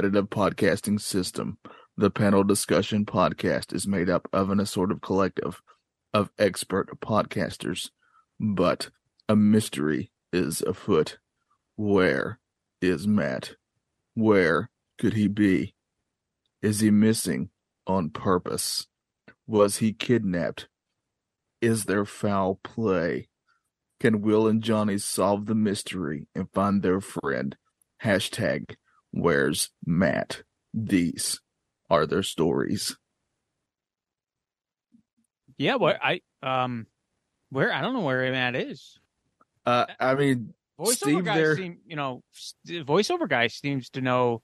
Competitive podcasting system, the panel discussion podcast is made up of an assorted collective of expert podcasters, but a mystery is afoot. Where is Matt? Where could he be? Is he missing on purpose? Was he kidnapped? Is there foul play? Can Will and Johnny solve the mystery and find their friend? Hashtag Where's Matt? These are their stories. Yeah, where I um, where I don't know where Matt is. Uh, I mean, Voiceover Steve guy there- seem, you know, voiceover guy seems to know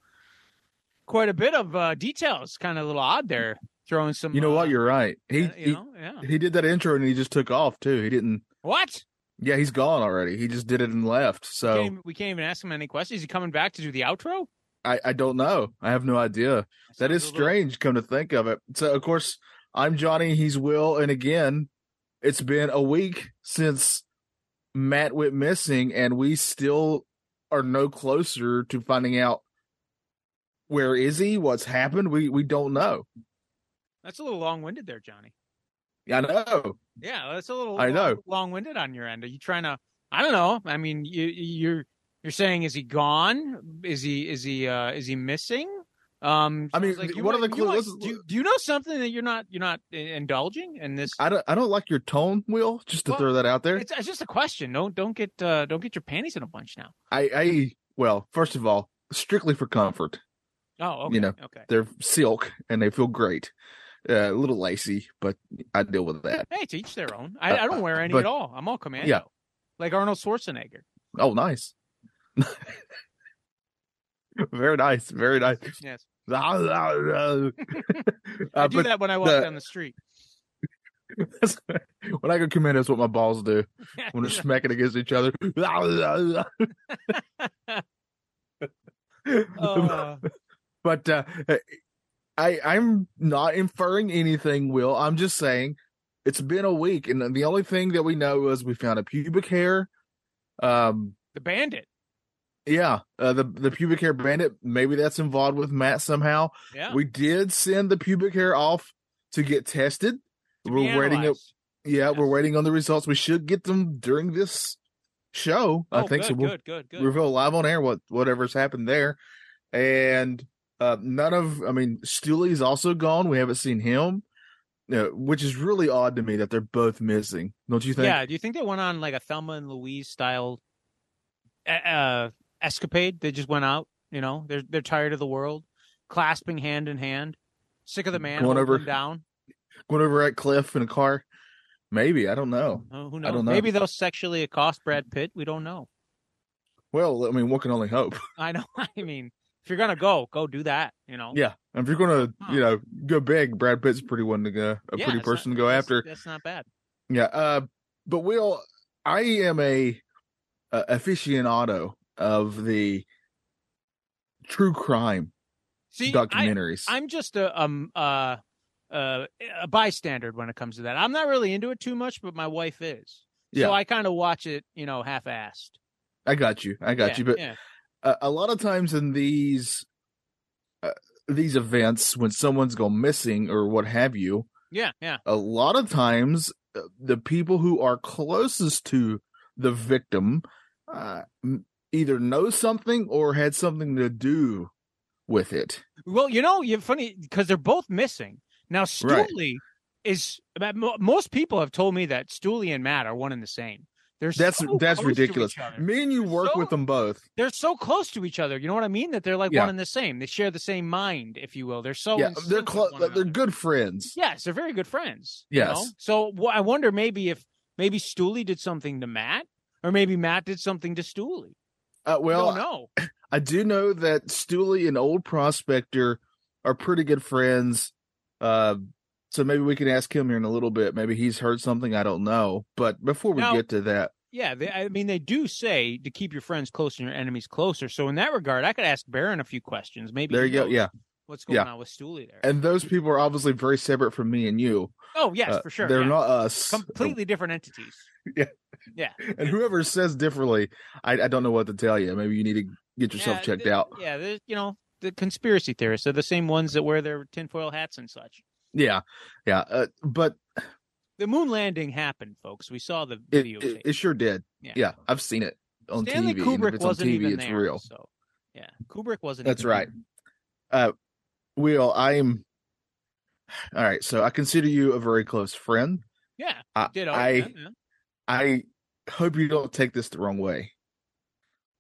quite a bit of uh, details. Kind of a little odd there, throwing some. you know uh, what? You're right. He uh, you he, know, yeah. he did that intro and he just took off too. He didn't. What? Yeah, he's gone already. He just did it and left. So Can't even- we can't even ask him any questions. Is he coming back to do the outro? I I don't know. I have no idea. That is Sounds a little- strange. Come to think of it. So of course I'm Johnny. He's Will, and again, it's been a week since Matt went missing, and we still are no closer to finding out where is he, what's happened. We we don't know. That's a little long-winded there, Johnny. I know. Yeah, that's a little. I know. long-winded on your end. Are you trying to? I don't know. I mean, you you're you're saying is he gone? Is he is he uh is he missing? Um, I mean, like you what are the you clues? might- Do, you- do you know something that you're not you're not indulging in this? I don't I don't like your tone, Will. Just to Well, throw that out there. It's, it's just a question. Don't don't get uh, don't get your panties in a bunch now. I I well, first of all, strictly for comfort. Oh, okay. You know, okay. They're silk and they feel great. Uh, a little lacy, but I deal with that. Hey, to each their own. I, Uh, I don't wear any but- at all. I'm all commando. Yeah. Like Arnold Schwarzenegger. Oh, nice. very nice. Very nice. Yes. I do that when I walk the- down the street. when I go commando, that's what my balls do when they're smacking against each other. Uh, but uh, I I'm not inferring anything. Will I'm just saying it's been a week, and the only thing that we know is we found a pubic hair. Um, the bandit. Yeah, uh, the the pubic hair bandit. Maybe that's involved with Matt somehow. Yeah. We did send the pubic hair off to get tested. to we're waiting. Up, analyzed. yeah, we're waiting on the results. We should get them during this show. I Oh, think good, so. We'll good, good, good. reveal live on air what whatever's happened there, and uh none of. I mean, Stooley's also gone. We haven't seen him. Uh, which is really odd to me that they're both missing. Don't you think? Yeah. Do you think they went on like a Thelma and Louise style uh, uh, escapade? They just went out. You know, they're they're tired of the world, clasping hand in hand, sick of the man Going over- down. Going over at Cliff in a car. Maybe I don't know. Oh, who I knows? don't know. Maybe they'll sexually accost Brad Pitt. We don't know. Well, I mean, one can only hope. I know. I mean, if you're gonna go, go do that. You know. Yeah, and if you're gonna, you know, go big, Brad Pitt's a pretty one to go, a Yeah, pretty person not- to go that's- after. That's not bad. Yeah, uh, but Will, I am a, a aficionado of the true crime See, documentaries. I'm just a um uh uh a bystander when it comes to that. I'm not really into it too much, but my wife is. Yeah. So I kind of watch it, you know, half-assed. I got you, I got Yeah, you. But yeah. a, a lot of times in these uh, these events, when someone's gone missing or what have you, Yeah, yeah. a lot of times uh, the people who are closest to the victim uh, either know something or had something to do with it. Well, you know, you're funny because they're both missing. Now, Right. Stooley is most people have told me that Stooley and Matt are one and the same. They're That's so that's ridiculous. Me and you They're work so- with them both. They're so close to each other. You know what I mean? That they're like Yeah. one and the same. They share the same mind, if you will. They're so yeah, they're close. They're another. good friends. Yes, they're very good friends. you Yes. know? So wh- I wonder maybe if maybe Stooley did something to Matt, or maybe Matt did something to Stooley. Uh, well, no, I do know that Stooley and Old Prospector are pretty good friends. Uh, so maybe we can ask him here in a little bit. Maybe he's heard something I don't know. But before we Now- get to that, Yeah, they, I mean they do say to keep your friends close and your enemies closer. So in that regard, I could ask Baron a few questions. Maybe there you go. Yeah, what's going Yeah. on with Stooley there. and those people are obviously very separate from me and you. oh yes, Uh, for sure. They're yeah. not us. completely different entities. And whoever says differently, I, I don't know what to tell you. Maybe you need to get yourself Yeah, checked the- out. Yeah, you know the conspiracy theorists are the same ones that wear their tinfoil hats and such. Yeah, yeah. Uh, but The moon landing happened, folks. We saw the video. it, it sure did. Yeah. Yeah. I've seen it on Stanley TV. Kubrick it's wasn't TV, even it's there. real. So yeah, Kubrick wasn't. That's right. there. Uh, Will, I'm. All right, so I consider you a very close friend. Yeah, I, did I, yeah, yeah. I hope you don't take this the wrong way.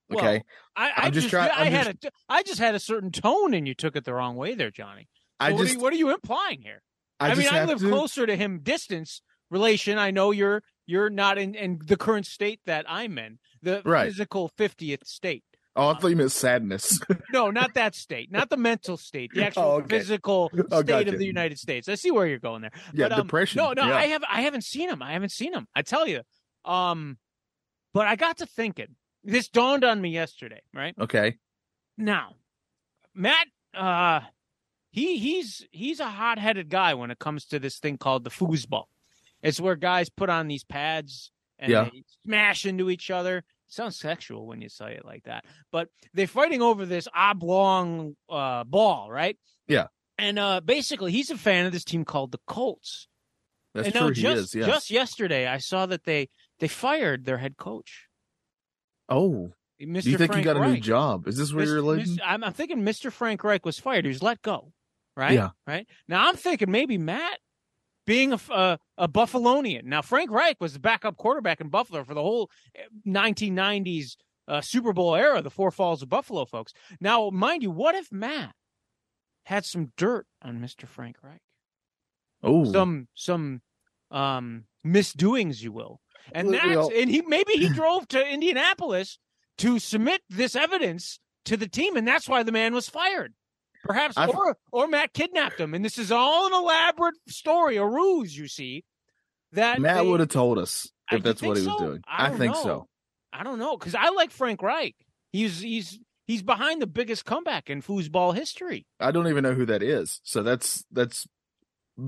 Well, Okay, I, I I'm just just, trying- I had a, I just had a certain tone, and you took it the wrong way, there, Johnny. So I what, just, are you, what are you implying here? I, I, mean, I live to, closer to him, distance relation. I know you're you're not in, in the current state that I'm in, the Right. physical fiftieth state. Oh, I thought you meant sadness. No, not that state, not the mental state, the actual Oh, okay. physical Oh, state gotcha. of the United States. I see where you're going there. yeah, but, um, depression. No, no, yeah. I have I haven't seen him. I haven't seen him. I tell you. Um, but I got to thinking. This dawned on me yesterday. Right Okay. now, Matt. Uh, he he's he's a hot headed guy when it comes to this thing called the foosball. It's where guys put on these pads and Yeah. they smash into each other. sounds sexual when you say it like that, but they're fighting over this oblong uh, ball, right? Yeah. And uh, basically, he's a fan of this team called the Colts. That's and true. now he is. Yeah. just yesterday, I saw that they they fired their head coach, oh, Mr. do you think Frank he got a new job? Is this where Mis- you're living? I'm, I'm thinking Mr. Frank Reich was fired. He was let go, right? Yeah. Right now, I'm thinking maybe Matt being a, a, a Buffalonian. Now, Frank Reich was the backup quarterback in Buffalo for the whole eh, 1990s uh, Super Bowl era, the Four Falls of Buffalo, folks. Now, mind you, what if Matt had some dirt on Mr. Frank Reich? Oh, some some um misdoings you will and that's well- and he maybe he drove to indianapolis to submit this evidence to the team and that's why the man was fired perhaps I've- or or matt kidnapped him and this is all an elaborate story a ruse you see that Matt would have told us if you that's what he think was doing. I, I, think know. so. i don't know because i like frank reich he's he's he's behind the biggest comeback in foosball history I don't even know who that is. So that's that's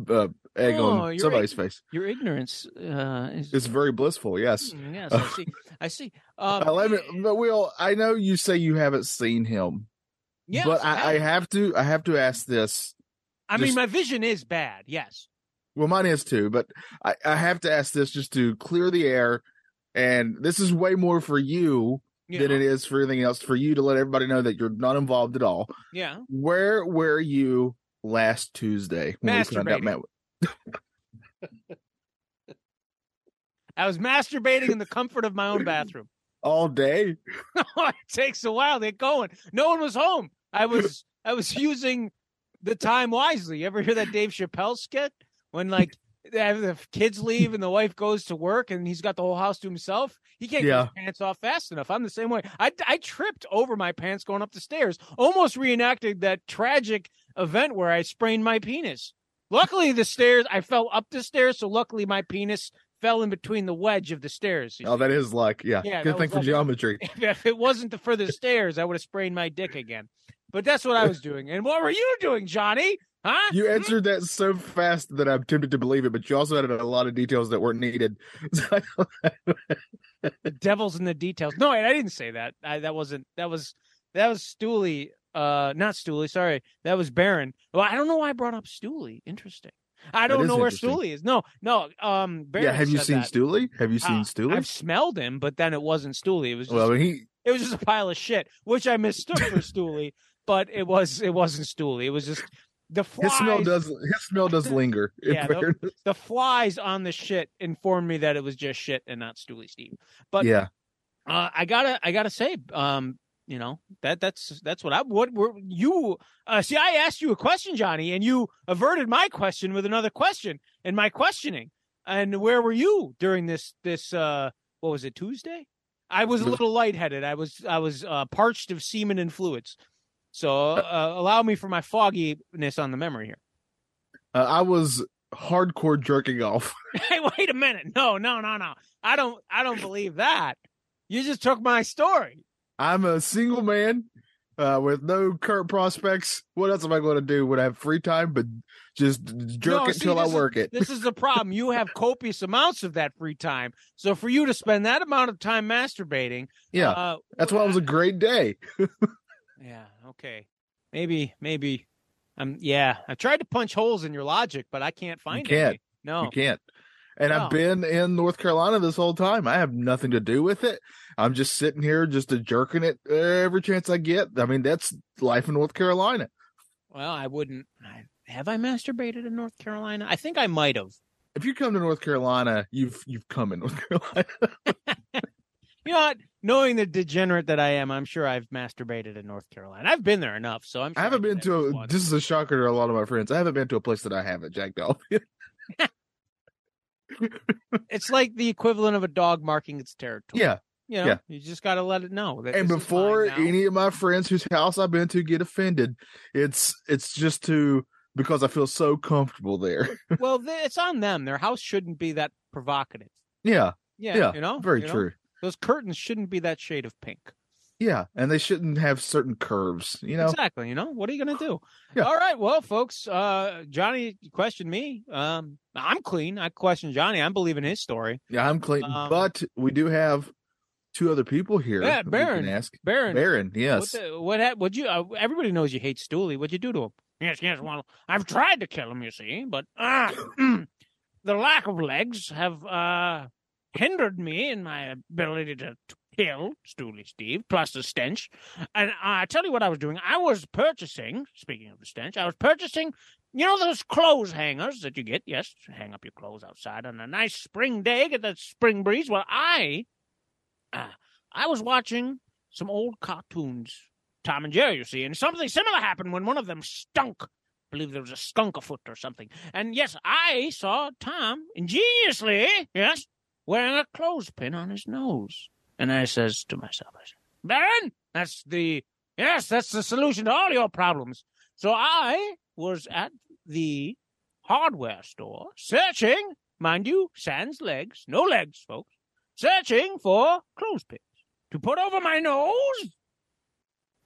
uh, egg Oh, on somebody's right. face. your ignorance uh is It's very blissful. Yes. Mm, yes i see i see um, Uh, let me, but Will, I know you say you haven't seen him, Yes, but I, I have. to. I have to ask this. I mean, my vision is bad. Yes. Well, mine is too, but I, I have to ask this just to clear the air. And this is way more for you You than it is for anything else. For you to let everybody know that you're not involved at all. Yeah. Where were you last Tuesday when we found out Matt? I was masturbating in the comfort of my own bathroom. All day? Oh, it takes a while. They're going. No one was home. I was I was using the time wisely. You ever hear that Dave Chappelle skit when like the kids leave and the wife goes to work and he's got the whole house to himself? He can't Yeah. get his pants off fast enough. I'm the same way. I I tripped over my pants going up the stairs. Almost reenacted that tragic event where I sprained my penis. Luckily, the stairs I fell up the stairs, so luckily my penis fell in between the wedge of the stairs. Oh, that is luck. Yeah. Yeah, Good thing for lucky. geometry. if it wasn't for the stairs, I would have sprained my dick again. But that's what I was doing. And what were you doing, Johnny? Huh? You hmm? answered that so fast that I'm tempted to believe it, but you also added a lot of details that weren't needed. the devil's in the details. No, I, I didn't say that. I, that wasn't. That was that was Stooley. Uh, not Stooley. Sorry, that was Baron. Well, I don't know why I brought up Stooley. Interesting. I don't know where. Stooley is. No, no. Um, Baron yeah. Have you seen that. Stooley? Have you seen Uh, Stooley? I've smelled him, but then it wasn't Stooley. It was just Well, he it was just a pile of shit, which I mistook for Stooley, but it was it wasn't Stooley. It was just the flies, His smell does his smell does linger. in Yeah, the- the flies on the shit informed me that it was just shit and not Stooley Steve. But yeah. uh, I gotta I gotta say, um, you know that that's that's what I what were you uh, see. I asked you a question, Johnny, and you averted my question with another question and my questioning. And where were you during this this uh what was it Tuesday? I was a little lightheaded. I was I was uh, parched of semen and fluids. So uh, allow me for my fogginess on the memory here. Uh, I was hardcore jerking off. Hey, wait a minute. No, no, no, no. I don't I don't believe that. You just took my story. I'm a single man uh, with no current prospects. What else am I going to do when I have free time? But just jerk No, it see, till I this is- work it. This is the problem. You have copious amounts of that free time. So for you to spend that amount of time masturbating, Yeah, uh, that's why it was a great day. Yeah, okay. Maybe maybe um yeah, I tried to punch holes in your logic, but I can't find can't. any. No. You can't. And No. I've oh. been in North Carolina this whole time. I have nothing to do with it. I'm just sitting here, just a jerking it every chance I get. I mean, that's life in North Carolina. Well, I wouldn't I, have I masturbated in North Carolina? I think I might have. If you come to North Carolina, you've you've come in North Carolina. You know what? Knowing the degenerate that I am, I'm sure I've masturbated in North Carolina. I've been there enough, so I'm. Sure I haven't did been to. A, this is a shocker to a lot of my friends. I haven't been to a place that I haven't jacked off. It's like the equivalent of a dog marking its territory. yeah, you know, yeah. you just got to let it know. That and before any of my friends whose house I've been to get offended, it's it's just to because I feel so comfortable there. well, it's on them. Their house shouldn't be that provocative. yeah, Yeah, Yeah, you know, very you know? true. Those curtains shouldn't be that shade of pink. Yeah, and they shouldn't have certain curves. You know, Exactly. You know, what are you going to do? Yeah. All right. Well, folks, uh, Johnny questioned me. Um, I'm clean. I questioned Johnny. I'm believing his story. yeah, I'm clean, Um, but we do have two other people here. Yeah, Baron. ask Baron, Baron. Yes, what hap- what'd you? Uh, everybody knows you hate Stooley. What'd you do to him? Yes, yes. Well, I've tried to kill him, you see, but uh, the lack of legs have uh, hindered me in my ability to, to kill Stooley Steve, plus the stench. And I tell you what I was doing. I was purchasing. Speaking of the stench, I was purchasing. You know those clothes hangers that you get? Yes, hang up your clothes outside on a nice spring day, get that spring breeze. Well, I, uh, I was watching some old cartoons, Tom and Jerry, you see, and something similar happened when one of them stunk. I believe there was a skunk afoot or something. And yes, I saw Tom ingeniously, yes, wearing a clothespin on his nose. And I says to myself, I said, Baron, that's the yes, that's the solution to all your problems. So I was at the hardware store searching, mind you, sans legs, no legs, folks, searching for clothespins to put over my nose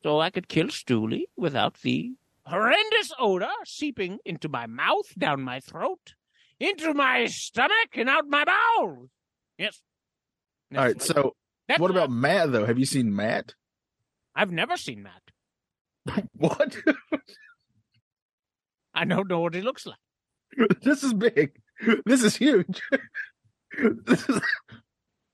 so I could kill Stooley without the horrendous odor seeping into my mouth, down my throat, into my stomach, and out my bowels. Yes. All right. So, That's what about Matt though? Have you seen Matt? I've never seen Matt. What? I don't know what he looks like. this is big. This is huge. this is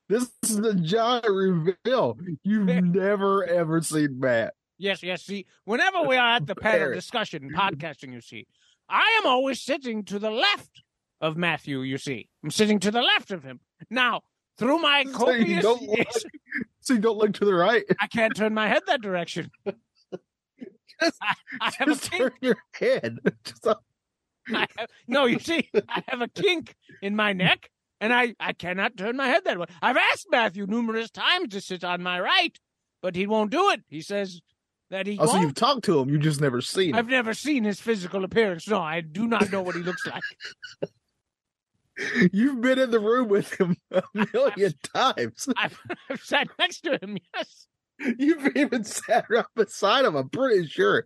this is a giant reveal. You've never ever seen Matt. Yes, yes. See, whenever we are at the panel discussion, podcasting, you see, I am always sitting to the left of Matthew, you see. I'm sitting to the left of him. Now, through my So you copious don't look- So you don't look to the right. I can't turn my head that direction. Just- I, I have a kink. turn your head. Just uh, I have, no, you see, I have a kink in my neck, and I, I cannot turn my head that way. I've asked Matthew numerous times to sit on my right, but he won't do it. He says that he oh, so you've talked to him. You've just never seen him. I've never seen his physical appearance. No, I do not know what he looks like. You've been in the room with him a million times. I've, I've sat next to him. Yes. You've even sat right beside him. I'm pretty sure.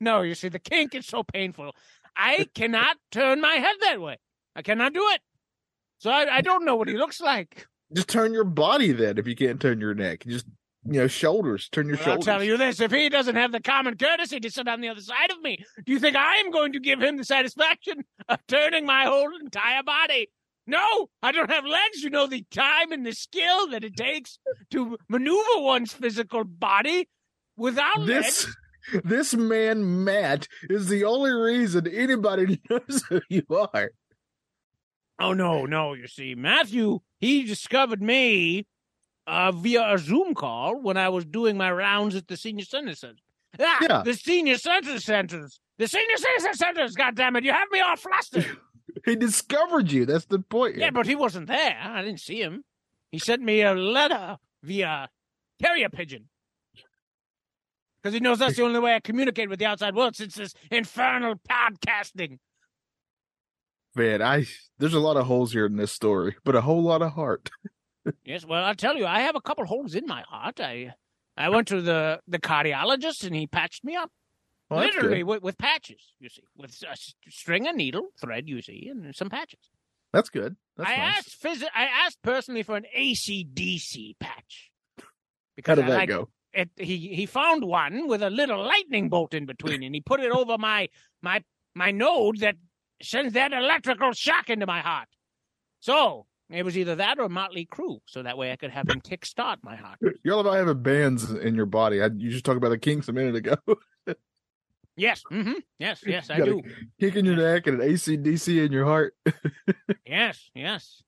No, you see, the kink is so painful. I cannot turn my head that way. I cannot do it. So I, I don't know what he looks like. Just turn your body then. If you can't turn your neck, just you know shoulders. Turn your Well, I'll tell you this: if he doesn't have the common courtesy to sit on the other side of me, do you think I am going to give him the satisfaction of turning my whole entire body? No, I don't have legs. You know the time and the skill that it takes to maneuver one's physical body without legs. This this man Matt is the only reason anybody knows who you are. Oh no, no. You see, Matthew, he discovered me uh, via a Zoom call when I was doing my rounds at the senior center. Ah, Yeah. the senior center centers. The senior center centers. God damn it! You have me all flustered. He discovered you. That's the point. yeah, but he wasn't there. I didn't see him. He sent me a letter via carrier pigeon. Because he knows that's the only way I communicate with the outside world since this infernal podcasting. Man, I there's a lot of holes here in this story, but a whole lot of heart. Yes, well, I'll tell you, I have a couple holes in my heart. I I went to the, the cardiologist and he patched me up. Oh, well, Literally with, with patches, you see, with a string, a needle, thread, you see, and some patches. That's good. That's I nice. asked phys- I asked personally for an ACDC patch. How Because did I that go? it, he he found one with a little lightning bolt in between, and he put it over my my my node that sends that electrical shock into my heart. So it was either that or Motley Crue, so that way I could have him kickstart my heart. You're all about having bands in your body. I, you just talked about the kinks a minute ago. Yes, hmm yes, yes, I You got a do. Kink in your neck and an ACDC in your heart. Yes, yes.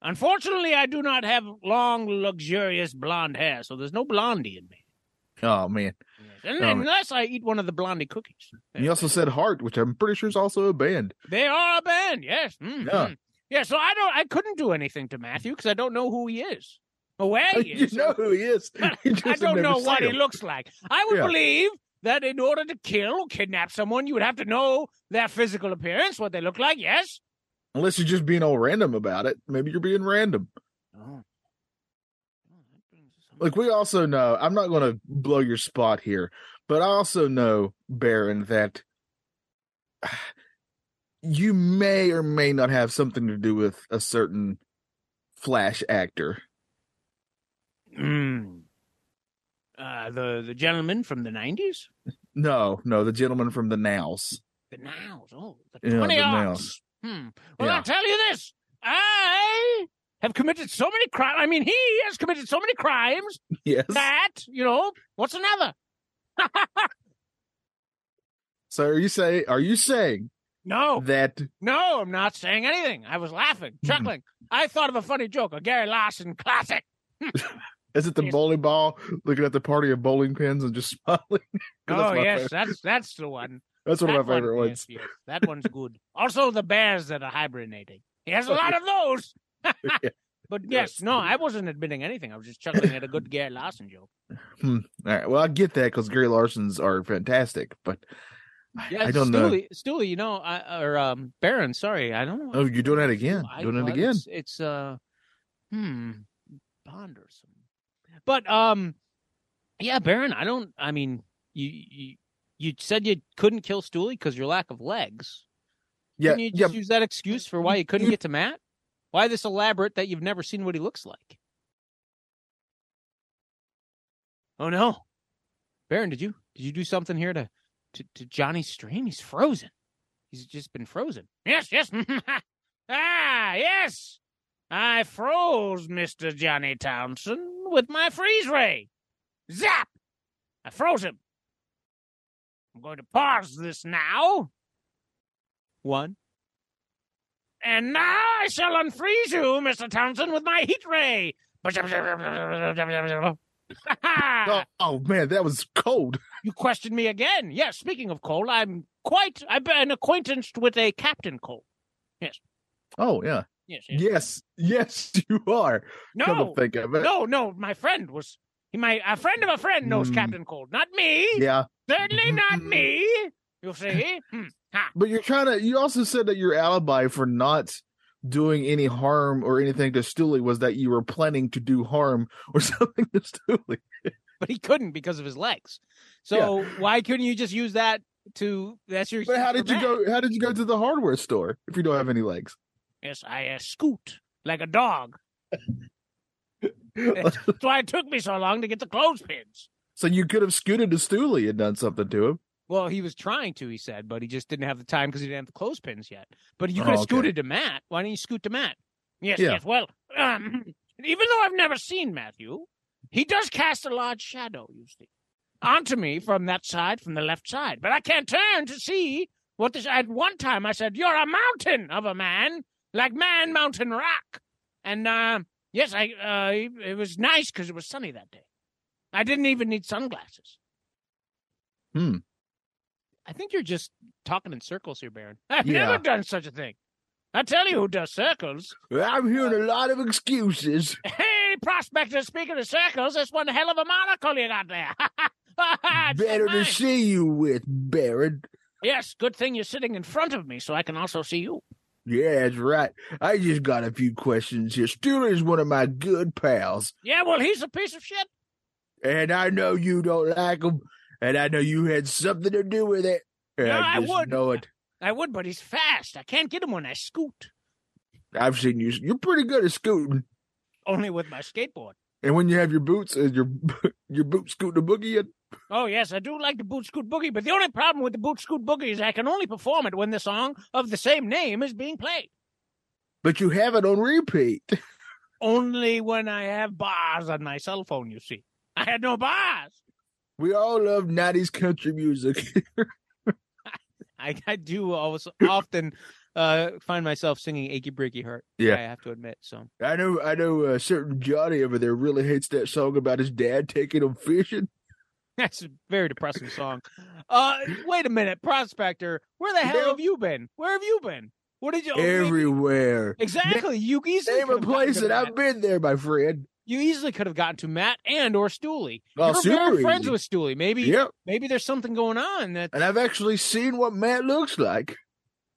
Unfortunately, I do not have long, luxurious blonde hair, so there's no blondie in me. Oh man. Yes. Oh, unless I eat one of the blondie cookies. And you also said heart, which I'm pretty sure is also a band. They are a band, yes. Mhm. Yeah. Yeah, so I don't I couldn't do anything to Matthew because I don't know who he is. Or where he you is. know who he is. I don't know what he looks like. I would Yeah. believe that in order to kill or kidnap someone, you would have to know their physical appearance, what they look like, yes? Unless you're just being all random about it. Maybe you're being random. Oh. oh like we also know, I'm not going to blow your spot here, but I also know, Baron, that you may or may not have something to do with a certain Flash actor. Mm. Uh, the the gentleman from the nineties, No, no, the gentleman from the Nows. the nows. Oh, the Yeah, twenty Hmm. Well, Yeah. I'll tell you this: I have committed so many crimes. I mean, he has committed so many crimes Yes. that you know what's another? So are you say? Are you saying no, that? no, I'm not saying anything. I was laughing, Hmm. chuckling. I thought of a funny joke, a Gary Larson classic. Is it the Yes. bowling ball looking at the party of bowling pins and just smiling? Oh that's yes, favorite- that's that's the one. That's one That of my favorite one, ones. yes, yes, that one's good. Also, the bears that are hibernating. He has a lot of those. Yeah. But yes, no, I wasn't admitting anything. I was just chuckling at a good Gary Larson joke. Hmm. All right. Well, I get that because Gary Larsons are fantastic, but Yeah, I don't know. Stewie, Stewie, you know, I, or um, Baron. Sorry, I don't know. Oh, you're doing that again. I- doing it again. It's, it's uh, hmm, pondersome. But um, yeah, Baron. I don't. I mean, you you, you said you couldn't kill Stewie because your lack of legs. Yeah, Couldn't you yeah. just use that excuse for why you couldn't get to Matt? Why this elaborate that you've never seen what he looks like? Oh no, Baron, did you did you do something here to to, to Johnny's stream? He's frozen. He's just been frozen. Yes, yes. ah, yes. I froze Mister Johnny Townsend with my freeze ray. Zap! I froze him. I'm going to pause this now. One. And now I shall unfreeze you, Mr. Townsend, with my heat ray. Oh, oh, man, that was cold. you questioned me again. Yes, speaking of cold, I'm quite I've been acquaintanced with a Captain Cold. Oh yeah. Yes, yes. Yes, yes, you are. No, think of it. no, no. My friend was he. My a friend of a friend knows Hmm. Captain Cold, not me. Yeah, Certainly not me. You see? Hmm. But you're trying to. You also said that your alibi for not doing any harm or anything to Stooley was that you were planning to do harm or something to Stooley. But he couldn't because of his legs. So why couldn't you just use that to? That's your. But how did you go? How did you go to the hardware store if you don't have any legs? Yes, I uh, scoot like a dog. That's why it took me so long to get the clothespins. so you could have scooted to Stooley and done something to him. Well, he was trying to, he said, but he just didn't have the time because he didn't have the clothespins yet. But you Oh, could have okay. scooted to Matt. Why didn't you scoot to Matt? Yes, Yeah. yes. Well, um, even though I've never seen Matthew, he does cast a large shadow, you see. onto me from that side, from the left side. But I can't turn to see what this. At one time, I said, "You're a mountain of a man, like Man Mountain Rock." And uh, yes, I uh, it was nice because it was sunny that day. I didn't even need sunglasses. Hmm. I think you're just talking in circles here, Baron. I've Yeah. never done such a thing. I tell you who does circles. I'm hearing a lot of excuses. Prospector, speaking of circles, that's one hell of a monocle you got there. Better to see you with, Baron. Yes, good thing you're sitting in front of me so I can also see you. Yeah, that's right. I just got a few questions here. Steeler's one of my good pals, Yeah, well, he's a piece of shit. and I know you don't like him, and I know you had something to do with it. And No, I I would. know it. I would, but he's fast. I can't get him when I scoot. I've seen you. You're pretty good at scooting. Only with my skateboard. And when you have your boots, is your your boot scooting a boogie? In? Oh, yes, I do like the boot scoot boogie, but the only problem with the boot scoot boogie is I can only perform it when the song of the same name is being played. But you have it on repeat. Only when I have bars on my cell phone, you see. I had no bars. We all love '90s country music. I, I do always often uh, find myself singing "Achy Breaky Heart." Yeah. I have to admit. So I know, I know. A certain Johnny over there really hates that song about his dad taking him fishing. that's a very depressing song. Uh, wait a minute, Prospector. Where the hell have you been? Where have you been? What did you? oh, maybe- Everywhere. Exactly. You easily Name a place that I've been there, my friend. You easily could have gotten to Matt and or Stooley. Oh, You're super very friends easy. with Stooley. Maybe Yep. maybe there's something going on that. And I've actually seen what Matt looks like.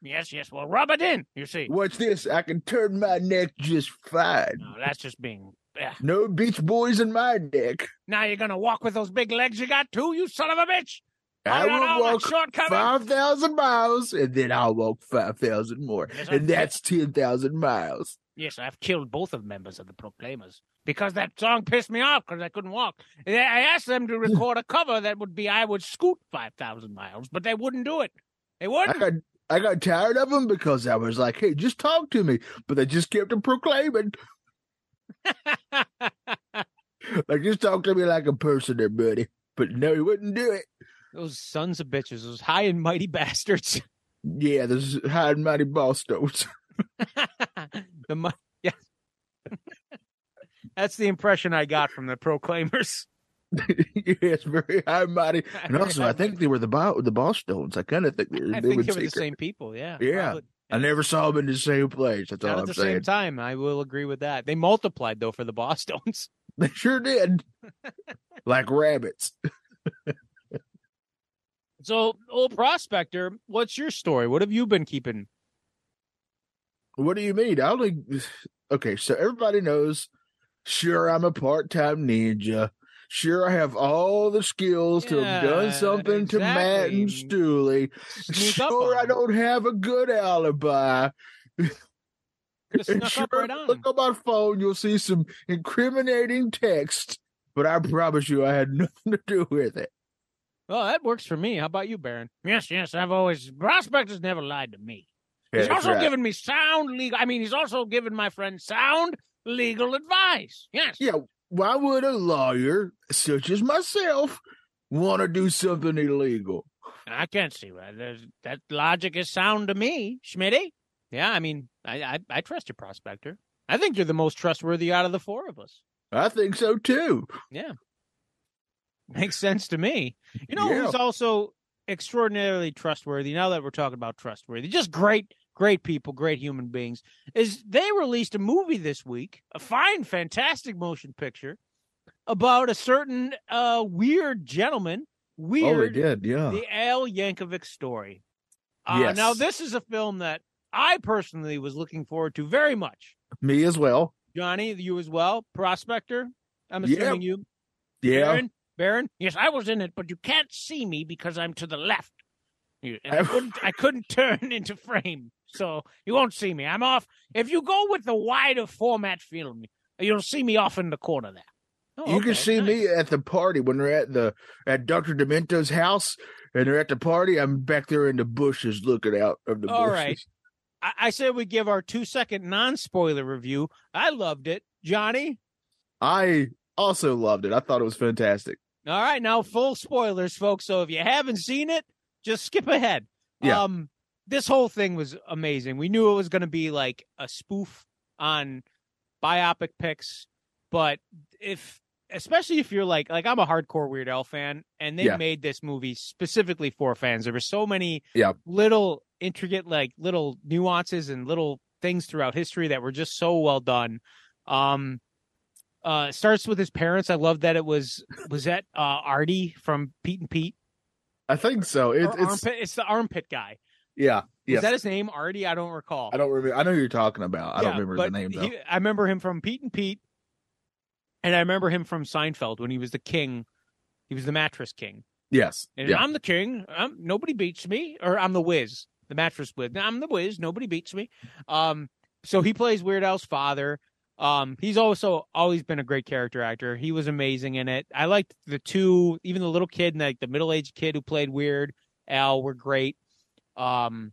Yes, yes. Well, rub it in. You see. Watch this. I can turn my neck just fine. No, that's just being. Yeah. No Beach Boys in my neck. Now you're gonna walk with those big legs you got too, you son of a bitch. I will walk shortcut. 5,000 miles and then I'll walk 5,000 more. Yes, And that's 10,000 miles. Yes, I've killed both of members of the Proclaimers because that song pissed me off because I couldn't walk. I asked them to record a cover that would be I would scoot five thousand miles, but they wouldn't do it. They wouldn't. got I got tired of them because I was like, hey, just talk to me. But they just kept on proclaiming. Like, just talk to me like a person there, buddy. But no, he wouldn't do it. those sons of bitches, those high and mighty bastards. Yeah, those high and mighty stones. the yes. That's the impression I got from the Proclaimers. yes, very high mighty. And also, I think they were the bo- the Bosstones. I kind of think they, I they think they were the same people. Yeah, Yeah. probably. I never saw them in the same place. That's Not all at I'm the saying. same time. I will agree with that. They multiplied though for the Bosstones. They sure did. like rabbits. So, old prospector, what's your story? What have you been keeping? What do you mean? I only okay. So everybody knows. Sure, I'm a part-time ninja. Sure, I have all the skills to have done Yeah, something to Matt and exactly. Stooley. Sneak Sure, I don't have a good alibi. And sure, right on. look on my phone, you'll see some incriminating text. But I promise you, I had nothing to do with it. Well, that works for me. How about you, Baron? Yes, yes. I've always prospector's never lied to me. He's That's also right. given me sound legal. I mean, he's also given my friend sound legal advice. Yes. Yeah, why would a lawyer such as myself want to do something illegal? I can't see that. There's, that logic is sound to me, Schmitty. Yeah, I mean, I, I I trust your prospector. I think you're the most trustworthy out of the four of us. I think so too. Yeah, makes sense to me. You know Yeah. who's also extraordinarily trustworthy? Now that we're talking about trustworthy, just great, great people, great human beings. Is they released a movie this week, a fine, fantastic motion picture about a certain uh weird gentleman. Weird Oh, did, yeah. the Al Yankovic story. Uh, Yes. Now, this is a film that I personally was looking forward to very much. Me as well. Johnny, you as well. Prospector, I'm Yeah. assuming you. Yeah. Baron, Baron, yes, I was in it, but you can't see me because I'm to the left. You, and I couldn't, I couldn't turn into frame, so you won't see me. I'm off. If you go with the wider format film, you'll see me off in the corner there. Oh, you can see nice. me at the party when they're at the at Dr. Demento's house and they're at the party. I'm back there in the bushes looking out of the All bushes. right. I, I said we give our two second non spoiler review. I loved it. Johnny? I also loved it. I thought it was fantastic. All right, now full spoilers, folks. So if you haven't seen it, just skip ahead. Yeah. Um, this whole thing was amazing. We knew it was going to be like a spoof on biopic picks, but if especially if you're like like I'm a hardcore Weird Al fan, and they Yeah. made this movie specifically for fans. There were so many Yeah. little intricate like little nuances and little things throughout history that were just so well done. Um, uh, starts with his parents. I love that it was was that uh Artie from Pete and Pete. I think so. It, it's armpit, it's the armpit guy. yeah. Is that his name? Artie? I don't recall. I don't remember. I know who you're talking about. I Yeah, don't remember the name though. he- I remember him from Pete and Pete, and I remember him from Seinfeld when he was the king. He was the mattress king, yes. and Yeah. I'm the king. I'm, nobody beats me, or I'm the whiz, the mattress whiz. I'm the whiz. Nobody beats me. Um, so he plays Weird Al's father. Um, he's also always been a great character actor. He was amazing in it. I liked the two, even the little kid and like the middle aged kid who played Weird Al were great. Um,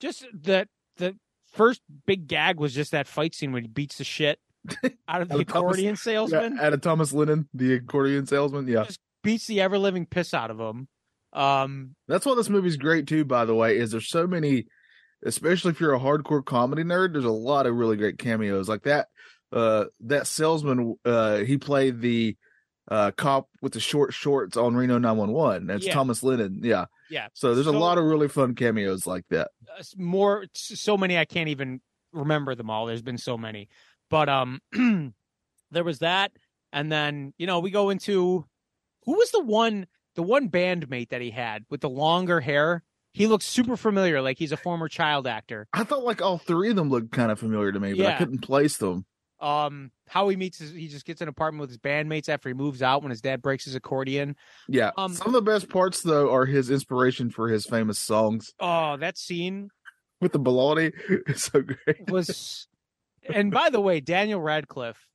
just that the first big gag was just that fight scene when he beats the shit out of the Out of Thomas- accordion salesman, Yeah, of Thomas Lennon, the accordion salesman. Yeah. beats the ever living piss out of him. Um, That's why this movie's great too, by the way, is there's so many especially if you're a hardcore comedy nerd, there's a lot of really great cameos. Like that uh that salesman uh he played the uh cop with the short shorts on Reno 911. That's Yeah. Thomas Lennon. Yeah. yeah, So there's a lot of really fun cameos like that. uh, more so many I can't even remember them all. There's been so many, but um, there was that, and then you know we go into who was the one the one bandmate that he had with the longer hair. He looks super familiar, like he's a former child actor. I thought like all three of them looked kind of familiar to me, but I couldn't place them. Um, how he meets his, he just gets an apartment with his bandmates after he moves out when his dad breaks his accordion. Yeah. Um, Some of the best parts though are his inspiration for his famous songs Oh, that scene with the baloney. It's so great. was, and by the way, Daniel Radcliffe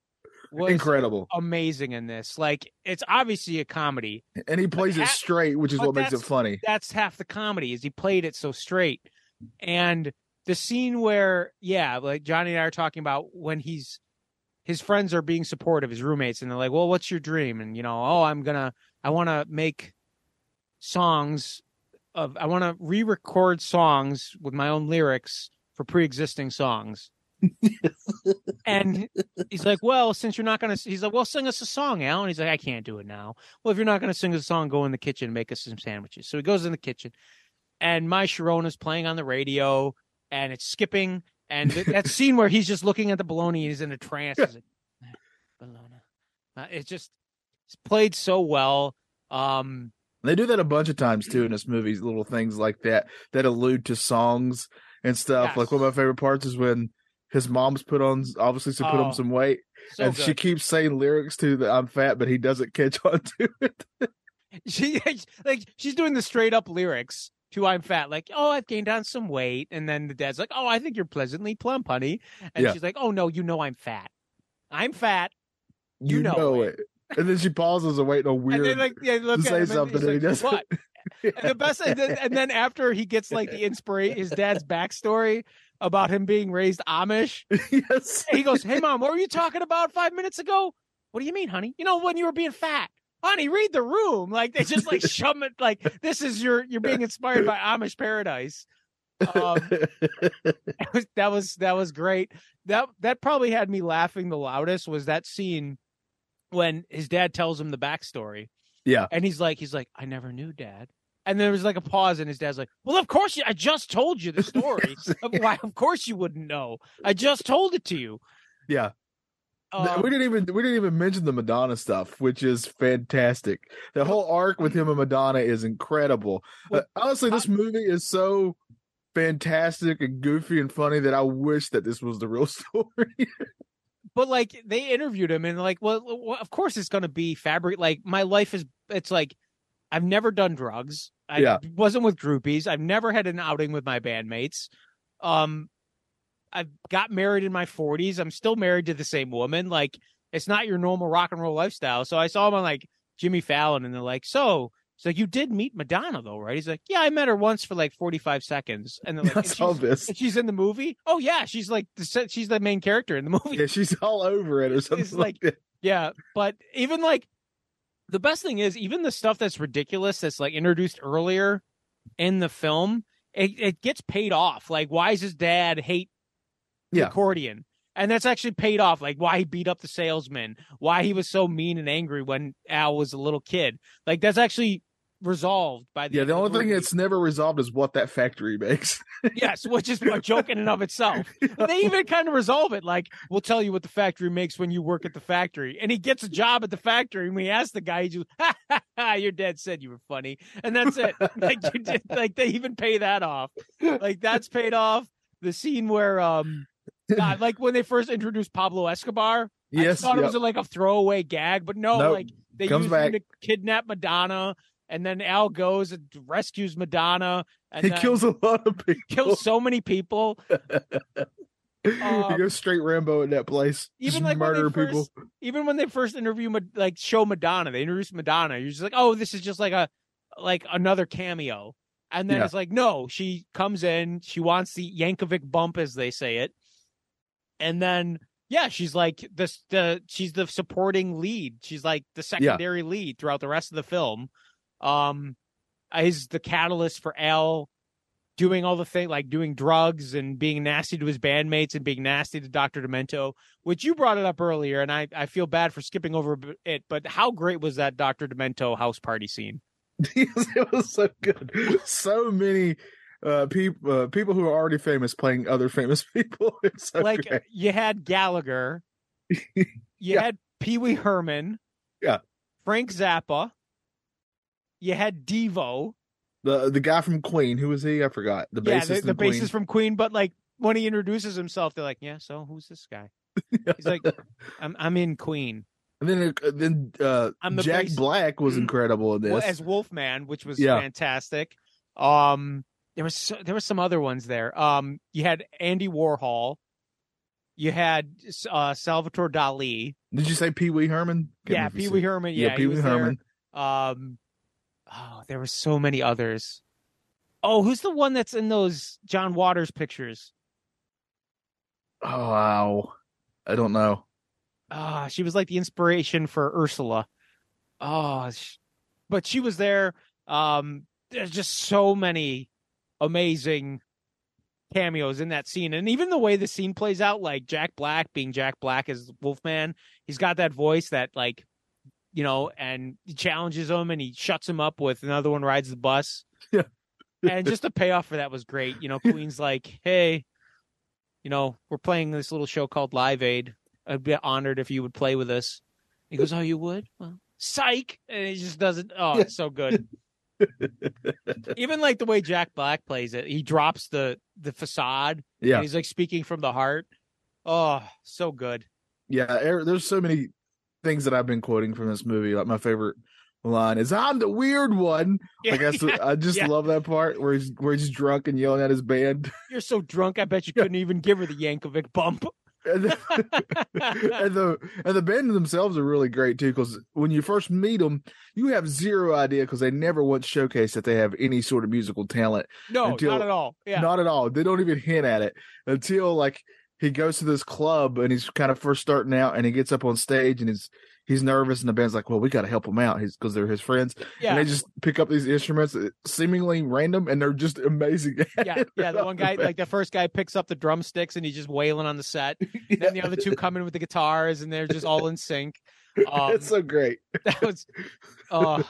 was Incredible. amazing in this. Like, it's obviously a comedy. And he plays it straight, which is what makes it funny. That's half the comedy is he played it so straight. And the scene where, yeah, like Johnny and I are talking about when he's his friends are being supportive, his roommates, and they're like, Well, what's your dream? And you know, oh, I'm gonna I wanna make songs of I wanna re record songs with my own lyrics for pre existing songs. And he's like, "Well, since you're not gonna," he's like, "Well, sing us a song, Al." And he's like, "I can't do it now." Well, if you're not gonna sing us a song, go in the kitchen and make us some sandwiches. So he goes in the kitchen, and My Sharona is playing on the radio, and it's skipping, and th- that scene where he's just looking at the bologna and he's in a trance. He's like, "Eh, bologna. Uh, it's just it's played so well. Um, They do that a bunch of times too in this movie, little things like that that allude to songs and stuff. Yes. Like one of my favorite parts is when his mom's put on obviously to put Oh, on some weight, so and good. she keeps saying lyrics to the "I'm fat," but he doesn't catch on to it. she like she's doing the straight up lyrics to I'm fat, like, oh, I've gained on some weight. And then the dad's like, Oh, I think you're pleasantly plump, honey. And Yeah. she's like, Oh no, you know I'm fat. I'm fat. You, You know know, it. it. And then she pauses and waiting on And weird. then like yeah, look to at say and something and he like, doesn't. What? And the best and then, and then after he gets like the inspiration his dad's backstory about him being raised Amish, yes. he goes, Hey mom, what were you talking about five minutes ago? What do you mean, honey? You know, when you were being fat. Honey, read the room. Like they just like shove it like this is your you're being inspired by Amish paradise. Um, that was that was that was great. That that probably had me laughing the loudest was that scene when his dad tells him the backstory. Yeah. And he's like, he's like, I never knew dad. And there was like a pause, and his dad's like, Well, of course you I just told you the story. of why of course you wouldn't know. I just told it to you. yeah. Um, we didn't even we didn't even mention the Madonna stuff, which is fantastic. The whole arc with him and Madonna is incredible. Well, Uh, honestly, this movie is so fantastic and goofy and funny that I wish that this was the real story. But like they interviewed him and like well, of course it's going to be fabric like my life is it's like i've never done drugs. I Yeah. wasn't with groupies. I've never had an outing with my bandmates. Um i've got married in my 40s i'm still married to the same woman. Like it's not your normal rock and roll lifestyle. So i saw him on like jimmy fallon and they're like so so you did meet madonna though right he's like yeah i met her once for like 45 seconds and they're like "And she's, this. she's in the movie oh yeah she's like the she's the main character in the movie Yeah, she's all over it or something like- like that. yeah, but even like the best thing is even the stuff that's ridiculous that's like introduced earlier in the film, it, it gets paid off. Like, why does his dad hate the Yeah. accordion? And that's actually paid off. Like why he beat up the salesman, why he was so mean and angry when Al was a little kid. Like that's actually resolved by the Yeah, the only thing that's never resolved is what that factory makes. yes, which is a joke in and of itself. They even kind of resolve it. Like, we'll tell you what the factory makes when you work at the factory. And he gets a job at the factory. And we ask the guy, he just, ha, ha, ha, your dad said you were funny. And that's it. Like, you did, like they even pay that off. Like, that's paid off. The scene where, um, God, like when they first introduced Pablo Escobar, I yes, thought it was like a throwaway gag, but no, Nope. like they Comes used back. him to kidnap Madonna. And then Al goes and rescues Madonna. And he kills a lot of people. kills so many people. he um, goes straight Rambo in that place. even like when they murder first, people. even when they first interview like show Madonna, they introduce Madonna. You're just like, oh, this is just like a like another cameo, and then Yeah. it's like, no, she comes in, she wants the Yankovic bump, as they say it, and then yeah, she's like this the she's the supporting lead. She's like the secondary lead throughout the rest of the film. Um, is the catalyst for Al doing all the thing like doing drugs and being nasty to his bandmates and being nasty to Dr. Demento, which you brought it up earlier, and I, I feel bad for skipping over it, but how great was that Dr. Demento house party scene? It was so good. So many uh, people, uh, people who are already famous playing other famous people. It's so like great. you had Gallagher, you Yeah. had Pee Wee Herman, Yeah. Frank Zappa, you had Devo, The the guy from Queen, who was he? I forgot. The yeah, bassist. the, the bassist from Queen, but like when he introduces himself, they're like, yeah, so who's this guy? He's like, I'm I'm in Queen. And then uh, then uh, the Jack bass- Black was incredible in this. Well, as Wolfman, which was Yeah. fantastic. Um, there was so, there were some other ones there. Um, you had Andy Warhol, you had uh, Salvatore Dali, Did you say Pee Wee Herman? Can't yeah, remember if you Pee Wee Herman, Yeah, yeah, Pee Wee was there. Herman. Um, oh, there were so many others. Oh, who's the one that's in those John Waters pictures? Oh wow, I don't know. Ah, she was like the inspiration for Ursula. Oh, sh- but she was there. Um, there's just so many amazing cameos in that scene, and even the way the scene plays out, like Jack Black being Jack Black as Wolfman, he's got that voice that like, you know, and he challenges him and he shuts him up with another one rides the bus. Yeah. and just the payoff for that was great. You know, Queen's like, hey, you know, we're playing this little show called Live Aid. I'd be honored if you would play with us. He goes, Oh, you would? Well, psych. And he just doesn't. Oh, it's so good. Even like the way Jack Black plays it, he drops the the facade. Yeah, And he's like speaking from the heart. Oh, so good. yeah. er- There's so many things that I've been quoting from this movie. Like my favorite line is "I'm the weird one." Like I, Yeah, I just yeah. love that part where he's where he's drunk and yelling at his band. You're so drunk. I bet you couldn't even give her the Yankovic bump. And the, and the and the band themselves are really great too because when you first meet them, you have zero idea because they never once showcase that they have any sort of musical talent. no, Until- not at all. Yeah. Not at all. They don't even hint at it until like he goes to this club and he's kind of first starting out and he gets up on stage and he's he's nervous and the band's like, well, we got to help him out because they're his friends yeah. and they just pick up these instruments uh, seemingly random and they're just amazing. yeah, yeah. The one guy, like the first guy, picks up the drumsticks and he's just wailing on the set. Then the other two come in with the guitars and they're just all in sync. Um, it's so great. that was oh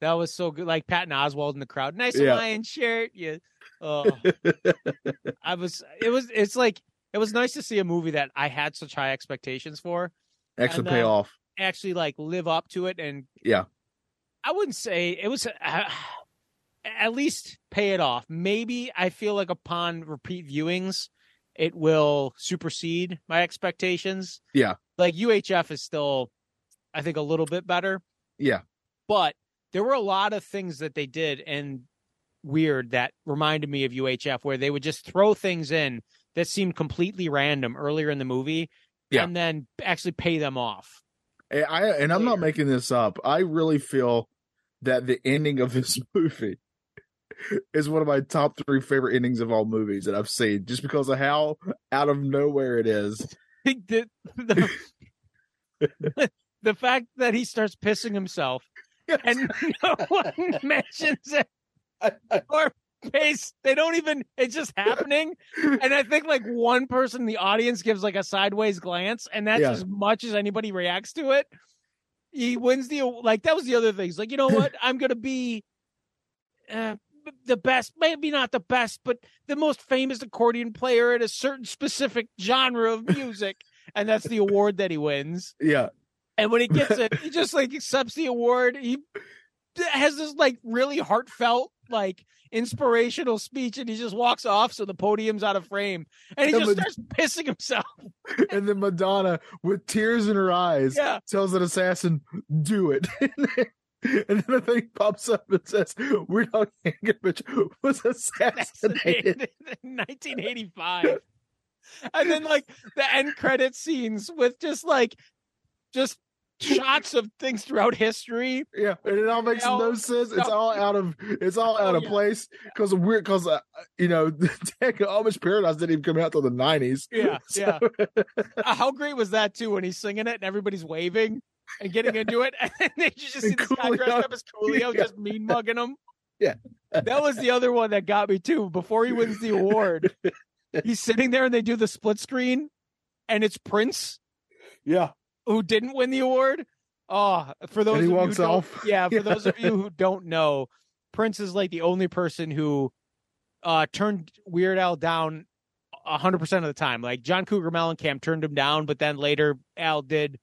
that was so good like Patton Oswalt in the crowd nice Yeah. hawaiian shirt yeah oh i was it was it's like it was nice to see a movie that i had such high expectations for Actually, pay off. actually like live up to it and Yeah. i wouldn't say it was uh, at least pay it off maybe i feel like upon repeat viewings it will supersede my expectations Yeah. like uhf is still i think a little bit better Yeah. but there were a lot of things that they did and weird that reminded me of UHF where they would just throw things in that seemed completely random earlier in the movie Yeah. and then actually pay them off. And I and I'm not making this up. I really feel that the ending of this movie is one of my top three favorite endings of all movies that I've seen, just because of how out of nowhere it is. the, the, the fact that he starts pissing himself and no one mentions it or pays they don't even it's just happening. And i think like one person in the audience gives like a sideways glance and that's Yeah. as much as anybody reacts to it. He wins the like that was the other thing. He's like you know what? I'm gonna be uh, the best maybe not the best but the most famous accordion player in a certain specific genre of music. And that's the award that he wins. Yeah, and when he gets it, he just like accepts the award. He has this like really heartfelt, like inspirational speech, and he just walks off. So the podium's out of frame, and he And just Mad- starts pissing himself. and then Madonna, with tears in her eyes, Yeah. tells an assassin, "Do it." and then a thing pops up and says, "Weird Al Yankovic was assassinated." in 1985. And then like the end credit scenes with just like just shots of things throughout history. Yeah, and it all makes Al- no sense. It's all out of it's all out Oh, of yeah. place because of weird. Because uh, you know, the Tech Amish Paradise didn't even come out till the nineties. Yeah, yeah. Uh, How great was that too when he's singing it and everybody's waving and getting into it, and then you just see And this guy dressed up as Coolio Yeah. just mean mugging him. Yeah. that was the other one that got me too. Before he wins the award, he's sitting there and they do the split screen, and it's Prince Yeah, who didn't win the award. Oh, for those of you walks who don't- off. yeah, for Yeah. those of you who don't know, Prince is like the only person who uh turned Weird Al down hundred percent of the time. Like John Cougar Mellencamp turned him down, but then later Al did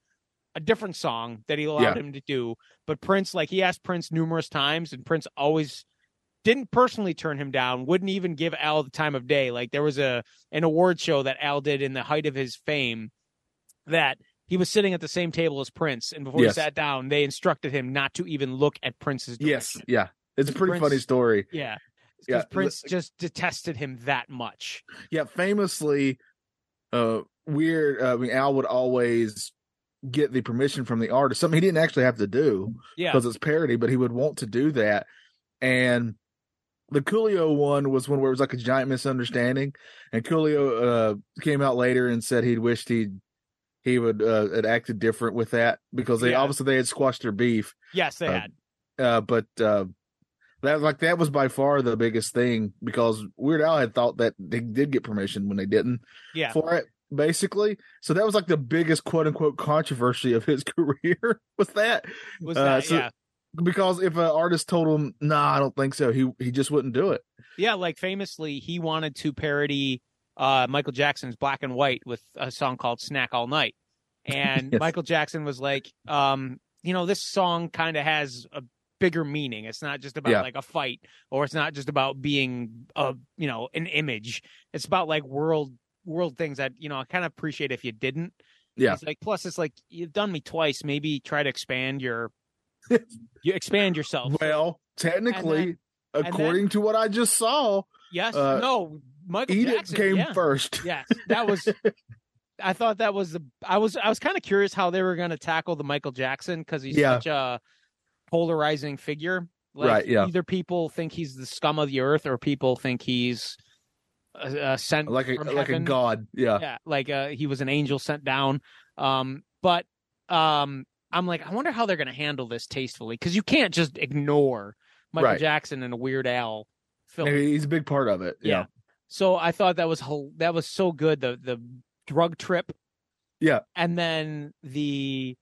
a different song that he allowed Yeah. him to do. But Prince, like he asked Prince numerous times, and Prince always didn't personally turn him down, wouldn't even give Al the time of day. Like there was a an award show that Al did in the height of his fame that he was sitting at the same table as Prince, and before Yes. he sat down, they instructed him not to even look at Prince's Yes, yeah, it's a pretty Prince- funny story. Yeah. Yeah, Because Prince just detested him that much. Yeah, famously, uh, weird. Uh, I mean, Al would always get the permission from the artist, something he didn't actually have to do. Yeah. because it's parody, but he would want to do that. And the Coolio one was one where it was like a giant misunderstanding, and Coolio uh, came out later and said he'd wished he he would uh, had acted different with that because they Yeah. obviously they had squashed their beef. Yes, they Uh, had. Uh, but uh, that like that was by far the biggest thing because Weird Al had thought that they did get permission when they didn't Yeah. for it basically. So that was like the biggest quote unquote controversy of his career was that Was uh, that so- yeah. because if an artist told him, "Nah, I don't think so," he he just wouldn't do it. Yeah, like famously he wanted to parody uh Michael Jackson's Black and White with a song called Snack All Night. And Yes. Michael Jackson was like, um, you know, this song kind of has a bigger meaning. It's not just about Yeah. like a fight or it's not just about being a, you know, an image. It's about like world world things that, you know, I kind of appreciate if you didn't. Yeah. He's like plus it's like you've done me twice, maybe try to expand your you expand yourself. Well, technically, and according to what I just saw, yes, uh, no, Michael Edith Jackson came yeah. first. Yes, that was. I thought that was the. I was. I was kind of curious how they were going to tackle the Michael Jackson because he's Yeah. such a polarizing figure. Like, Right, yeah. Either people think he's the scum of the earth, or people think he's sent Like a from like a god. Yeah. Yeah, like uh, he was an angel sent down. Um, but um, I'm like, I wonder how they're going to handle this tastefully because you can't just ignore Michael Right. Jackson in a Weird Al film. He's a big part of it. Yeah. Yeah. So I thought that was that was so good. The the drug trip. Yeah. And then the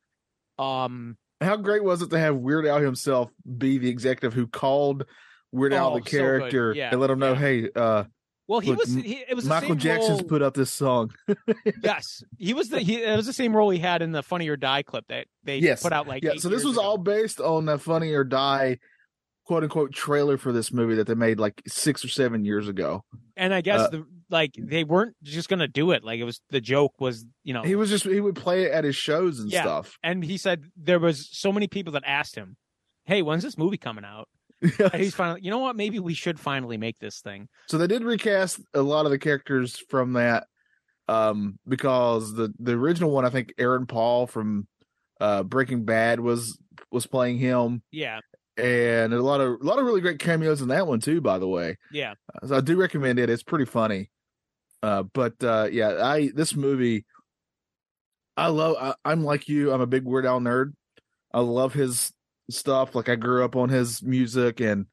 um How great was it to have Weird Al himself be the executive who called Weird Al Oh, the so character Yeah, and let him know, yeah. hey, uh, well he Look, was he, it was Michael Jackson's role- put up this song. yes he was the he it was the same role he had in the Funny or Die clip that they Yes. put out like yeah. So this was ago. all based on the Funny or Die quote unquote trailer for this movie that they made like six or seven years ago. and I guess uh, the like they weren't just gonna do it like it was the joke was you know He was just he would play it at his shows and Yeah. stuff. and he said there was so many people that asked him hey when's this movie coming out and he's finally you know what maybe we should finally make this thing So they did recast a lot of the characters from that, um, because the the original one, I think Aaron Paul from uh, Breaking Bad was was playing him, yeah and a lot of a lot of really great cameos in that one too. By the way, yeah so I do recommend it. It's pretty funny. Uh, but uh, yeah, I this movie, I love. I, I'm like you. I'm a big Weird Al nerd. I love his stuff. Like I grew up on his music, and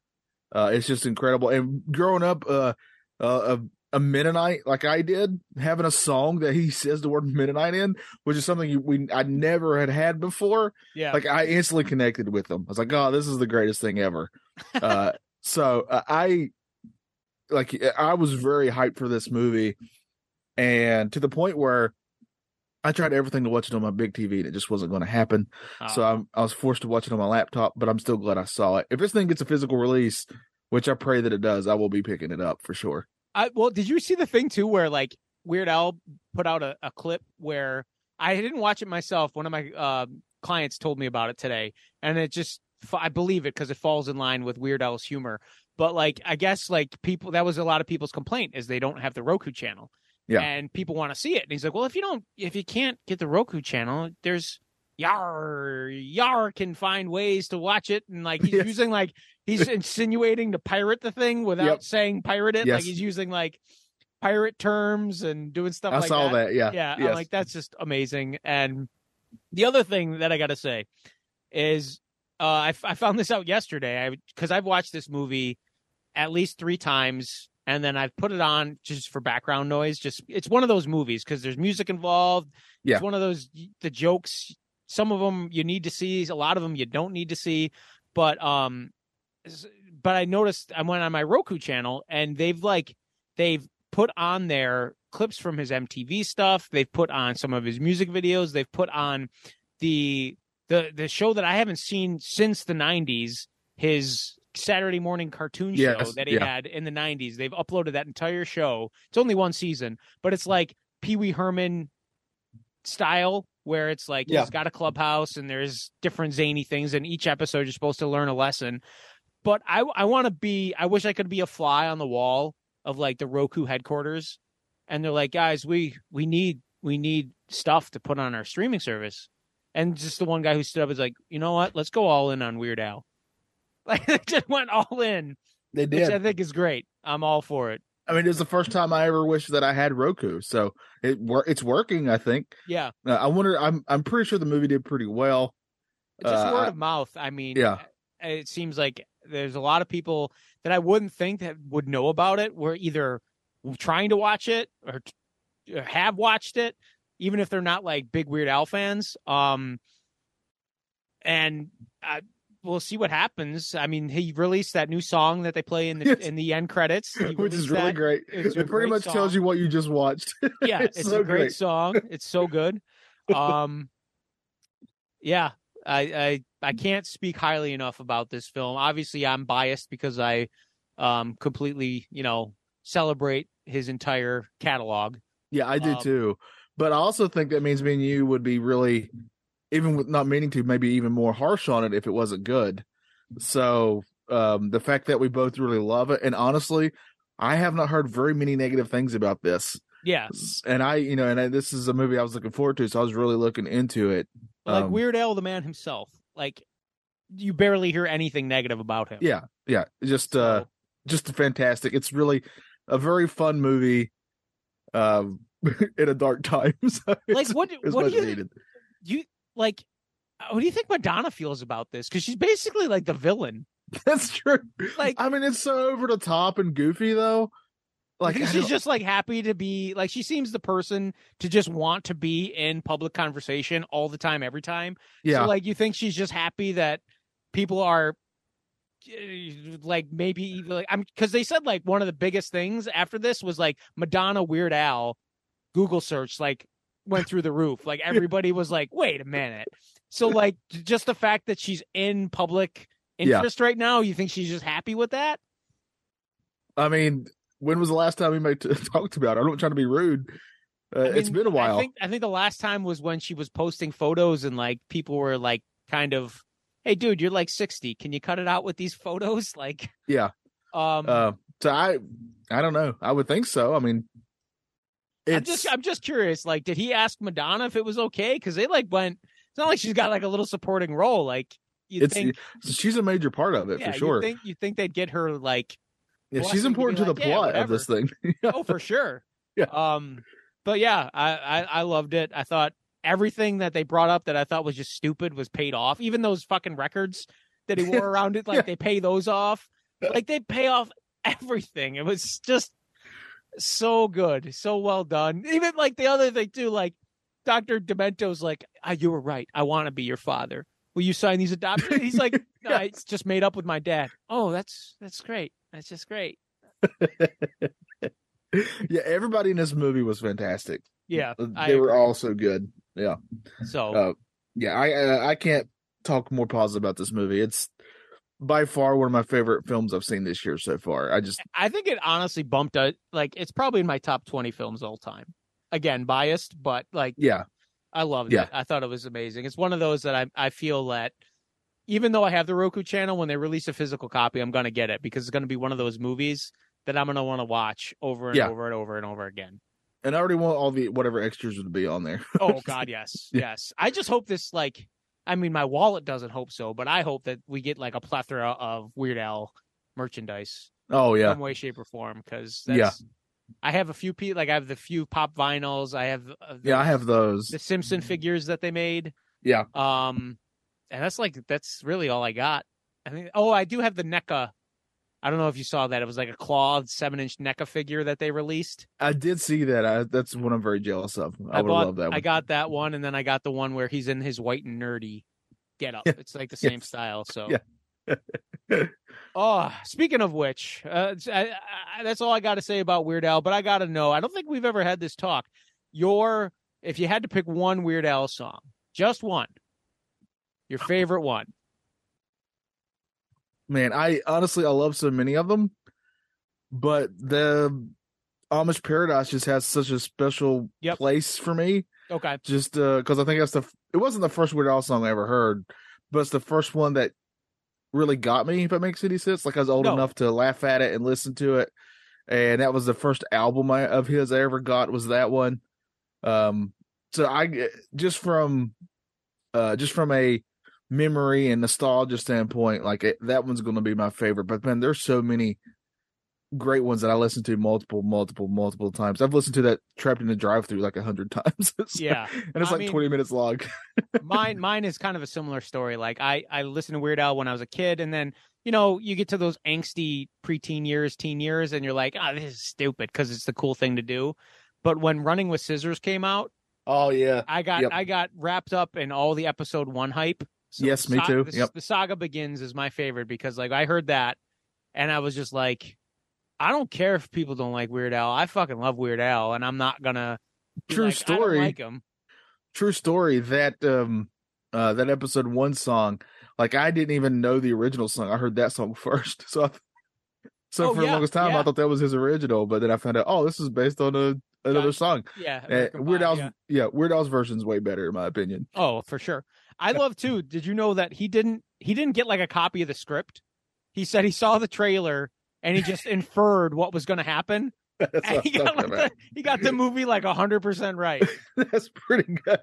uh, it's just incredible. And growing up, uh, uh, a, Mennonite like I did, having a song that he says the word Mennonite in, which is something we I never had had before. Yeah. Like I instantly connected with them. I was like, oh, this is the greatest thing ever. uh, so uh, I like I was very hyped for this movie, and to the point where I tried everything to watch it on my big TV, and it just wasn't going to happen. So Uh, I'm, I was forced to watch it on my laptop, but I'm still glad I saw it. If this thing gets a physical release, which I pray that it does, I will be picking it up for sure. I, well, did you see the thing too where like Weird Al put out a, a clip where I didn't watch it myself. One of my uh, clients told me about it today, and it just I believe it because it falls in line with Weird Al's humor. But like, I guess like people that was a lot of people's complaint is they don't have the Roku channel, Yeah. and people want to see it. And he's like, well, if you don't, if you can't get the Roku channel, there's Yar Yar can find ways to watch it, and like he's Yes. using like he's insinuating to pirate the thing without Yep. saying pirate it. Yes. Like he's using like pirate terms and doing stuff I like saw that. that. Yeah. Yeah, I'm Yes. like that's just amazing. And the other thing that I got to say is uh, I, f- I found this out yesterday. I because I've watched this movie at least three times, and then I've put it on just for background noise. Just it's one of those movies because there's music involved. Yeah. It's one of those the jokes. Some of them you need to see. A lot of them you don't need to see. But um, but I noticed I went on my Roku channel and they've like they've put on there clips from his MTV stuff. They've put on some of his music videos. They've put on the the the show that I haven't seen since the '90s. His Saturday morning cartoon show Yes, that he yeah. had in the '90s. They've uploaded that entire show. It's only one season, but it's like Pee Wee Herman style, where it's like Yeah. he's got a clubhouse and there's different zany things, and each episode you're supposed to learn a lesson. But I I want to be. I wish I could be a fly on the wall of like the Roku headquarters, and they're like, guys, we we need we need stuff to put on our streaming service. And just the one guy who stood up is like, you know what? Let's go all in on Weird Al. Like they just went all in, They did. which. I think is great. I'm all for it. I mean, it was the first time I ever wished that I had Roku, so it it's working. I think. Yeah, Uh, I wonder. I'm I'm pretty sure the movie did pretty well. just Uh, word I- of mouth. I mean, Yeah. it seems like there's a lot of people that I wouldn't think that would know about it. Were either trying to watch it or, or have watched it, even if they're not like big Weird Al fans. Um, and I, we'll see what happens. I mean, he released that new song that they play in the Yes. in the end credits, which is really that. great. It's It, pretty much tells you what you just watched. Yeah, It's it's, so a great, great. song. It's so good. Um, yeah, I, I I can't speak highly enough about this film. Obviously, I'm biased because I um completely, you know, celebrate his entire catalog. Yeah, I do Um, too. But I also think that means me and you would be really, even with not meaning to, maybe even more harsh on it if it wasn't good. So um, the fact that we both really love it, and honestly, I have not heard very many negative things about this. Yeah, And I, you know, and I, this is a movie I was looking forward to, so I was really looking into it. like Um, Weird Al, the man himself. Like you barely hear anything negative about him. Yeah, yeah, just uh, just fantastic. It's really a very fun movie. Um, in a dark time. So like what? What do you needed. you like? What do you think Madonna feels about this? Because she's basically like the villain. That's true. Like I mean, it's so over the top and goofy, though. Like, she's just like happy to be like she seems the person to just want to be in public conversation all the time, every time. yeah, So like you think she's just happy that people are uh, like maybe even, like I'm because they said like one of the biggest things after this was like Madonna Weird Al Google search like went through the roof. Like everybody was like, wait a minute. So like just the fact that she's in public Yeah. interest right now, you think she's just happy with that? I mean, when was the last time we made t- talked about it? I'm not trying to be rude. Uh, I it's mean, been a while. I think I think the last time was when she was posting photos and like people were like kind of, "Hey, dude, you're like 60. Can you cut it out with these photos?" Like, yeah. um, Uh, so I, I don't know. I would think so. I mean, I'm just I'm just curious. Like, did he ask Madonna if it was okay? Because they like went. It's not like she's got like a little supporting role. Like you think, she's a major part of it yeah, for sure. You think you think they'd get her like, yeah, she's important to the yeah, plot of this thing. oh, for sure. Yeah. Um, but yeah, I, I I loved it. I thought everything that they brought up that I thought was just stupid was paid off. Even those fucking records that he wore around it, like Yeah. they pay those off. Like they pay off everything. It was just so good, so well done. Even like the other thing too, like Doctor Demento's like, ah, "You were right. I want to be your father. Will you sign these adoptions?" He's like, "No, it's just made up with my dad." Oh, that's that's great. That's just great. yeah, everybody in this movie was fantastic. Yeah, Uh, I they were agree. all so good. Yeah, So uh, yeah. I uh, I can't talk more positive about this movie. It's by far one of my favorite films I've seen this year so far. I just I think it honestly bumped out. Like it's probably in my top twenty films all time. Again, biased, but like yeah I loved Yeah. it. I thought it was amazing. It's one of those that I I feel that even though I have the Roku channel, when they release a physical copy, I'm gonna get it because it's gonna be one of those movies that I'm gonna want to watch over and Yeah. over and over and over again. and I already want all the whatever extras would be on there. Oh God, yes, Yeah. yes. I just hope this like. I mean, my wallet doesn't hope so, but I hope that we get like a plethora of Weird Al merchandise. Oh yeah, some way, shape, or form. Because Yeah. I have a few pe like I have the few pop vinyls. I have uh, the, yeah. I have those. the Simpson figures that they made. Yeah. Um, and that's like that's really all I got. I think. Oh, I do have the NECA. I don't know if you saw that. It was like a clawed seven inch NECA figure that they released. I did see that. I, that's what I'm very jealous of. I, I would love that one. I got that one, and then I got the one where he's in his white and nerdy get up. Yeah. It's like the same style. So. Yeah. Oh, speaking of which, uh, I, I, that's all I got to say about Weird Al. But I got to know. I don't think we've ever had this talk. Your, if you had to pick one Weird Al song, just one, your favorite one. Man, I honestly I love so many of them, but the Amish Paradise just has such a special Yep. place for me. Okay. Just because I think that's the it wasn't the first Weird Al song I ever heard, but it's the first one that really got me. If it makes any sense, like I was old No. enough to laugh at it and listen to it, and that was the first album I, of his I ever got was that one. Um, so I just from uh just from a memory and nostalgia standpoint, like it, that one's going to be my favorite. But man, there's so many great ones that I listen to multiple, multiple, multiple times. I've listened to that Trapped in the Drive Through like a hundred times. So- Yeah. and it's I like mean- 20 minutes long. mine mine is kind of a similar story. Like I I listened to Weird Al when I was a kid, and then you know you get to those angsty preteen years, teen years, and you're like, ah, this is stupid because it's the cool thing to do. But when Running with Scissors came out, Oh yeah, I got Yep. I got wrapped up in all the episode one hype. Yes, me sa- too. The, Yep. the saga begins is my favorite because like I heard that, and I was just like, I don't care if people don't like Weird Al. I fucking love Weird Al, and I'm not gonna. True like, story. like him. true story. That um, uh, that episode one song, like I didn't even know the original song. I heard that song first. So, I, so Oh, for yeah, the longest time, yeah. I thought that was his original. But then I found out, oh, this is based on a another song. Yeah, Uh, Weird Al's, yeah. yeah. Weird Al's version's way better in my opinion. Oh, for sure. I love too. Did you know that he didn't he didn't get like a copy of the script? He said he saw the trailer and he just inferred what was going to happen. He got like the, he got the movie like hundred percent right. That's pretty good.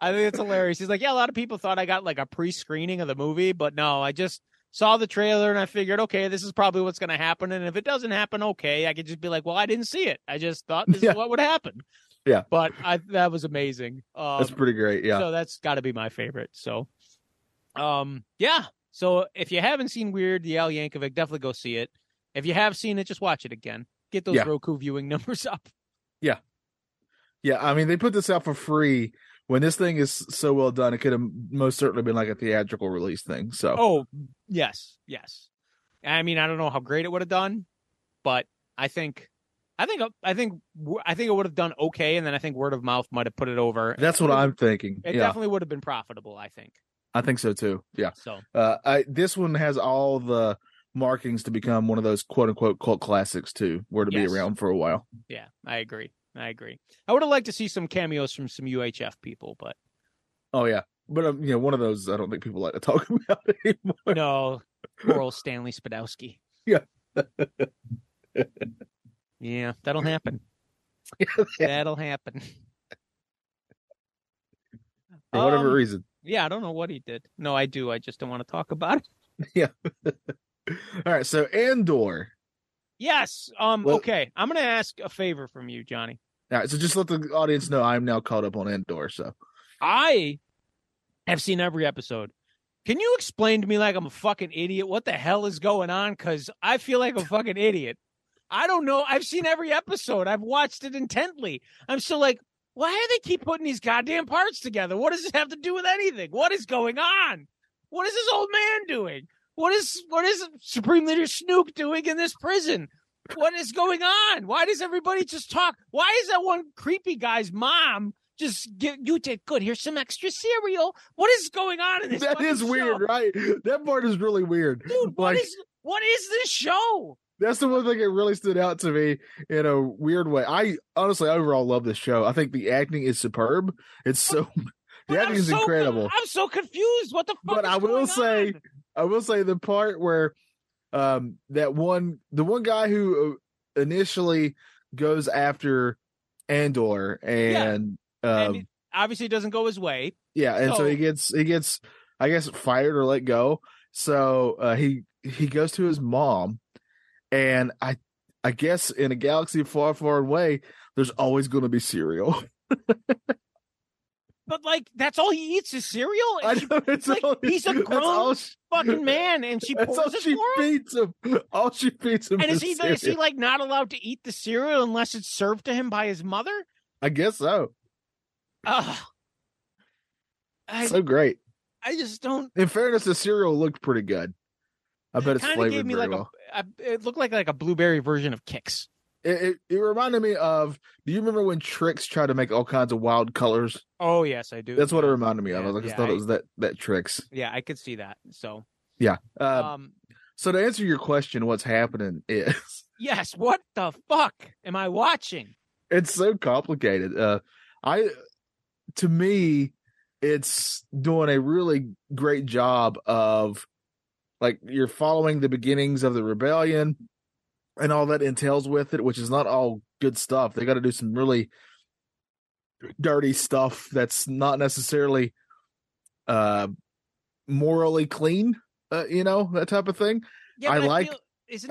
I think it's hilarious. He's like, yeah, a lot of people thought I got like a pre-screening of the movie, but no, I just saw the trailer and I figured, okay, this is probably what's going to happen. And if it doesn't happen, okay, I could just be like, well, I didn't see it. I just thought this Yeah. is what would happen. Yeah. But I that was amazing. Um, That's pretty great. Yeah. So that's got to be my favorite. So, um, yeah. So if you haven't seen Weird, the Al Yankovic, definitely go see it. If you have seen it, just watch it again. Get those Yeah. Roku viewing numbers up. Yeah, Yeah. I mean they put this out for free. When this thing is so well done, it could have most certainly been like a theatrical release thing. So Oh, yes, yes. I mean, I don't know how great it would have done, but I think, I think, I think, I think it would have done okay, and then I think word of mouth might have put it over. that's what I'm thinking. It yeah, definitely would have been profitable. I think I think so too. Yeah, so. uh, I, this one has all the markings to become one of those quote unquote cult classics too, where to Yes. be around for a while. Yeah, I agree. I agree. I would have liked to see some cameos from some UHF people, but Oh yeah, but um, you know, one of those I don't think people like to talk about anymore. no, poor old Stanley Spadowski. Yeah. yeah, that'll happen. That'll happen. for whatever Um, reason. Yeah, I don't know what he did. No, I do. I just don't want to talk about it. Yeah. All right, so Andor. Yes. Um. Well- okay. I'm gonna ask a favor from you, Johnny. All right, so just let the audience know I'm now caught up on Andor. So I have seen every episode. Can you explain to me like I'm a fucking idiot what the hell is going on? Because I feel like a fucking idiot. I don't know. I've seen every episode. I've watched it intently. I'm still like, why do they keep putting these goddamn parts together? What does this have to do with anything? What is going on? What is this old man doing? What is what is Supreme Leader Snoke doing in this prison? What is going on? Why does everybody just talk? Why is that one creepy guy's mom just get you did good? Here's some extra cereal. What is going on in this? That is is weird, right? That part is really weird. dude. What Like- is what is this show? That's the one thing that really stood out to me in a weird way. I honestly overall love this show. I think the acting is superb. It's so the acting is so- incredible. I'm so confused. What the fuck? But I will say- on? I will say the part where um that one the one guy who uh, initially goes after Andor and um And obviously doesn't go his way. yeah, and so, so- he gets he gets I guess fired or let go. So uh, he he goes to his mom and I I guess in a galaxy far far away there's always going to be cereal. But like that's all he eats is cereal. I And she, know, it's like, all- he's a grown she- fucking man, and she That's all pours it she for him. feeds him. All she feeds him And is is he is he like not allowed to eat the cereal unless it's served to him by his mother? I guess so. Ugh. I so great. I just don't. In fairness, the cereal looked pretty good. I bet it's of flavored gave me very like well. a, a. It looked like like a blueberry version of Kix. It, it it reminded me of. Do you remember when Trix tried to make all kinds of wild colors? Oh yes, I do. That's what it reminded me of. Yeah, I just yeah, thought I- it was that that Trix. Yeah, I could see that. So, Yeah. Uh, um, so to answer your question, what's happening is yes. What the fuck am I watching? it's so complicated. Uh, I to me, it's doing a really great job of like you're following the beginnings of the rebellion and all that entails with it, which is not all good stuff. They got to do some really dirty stuff that's not necessarily uh morally clean, uh, you know, that type of thing. Yeah, I but like- feel-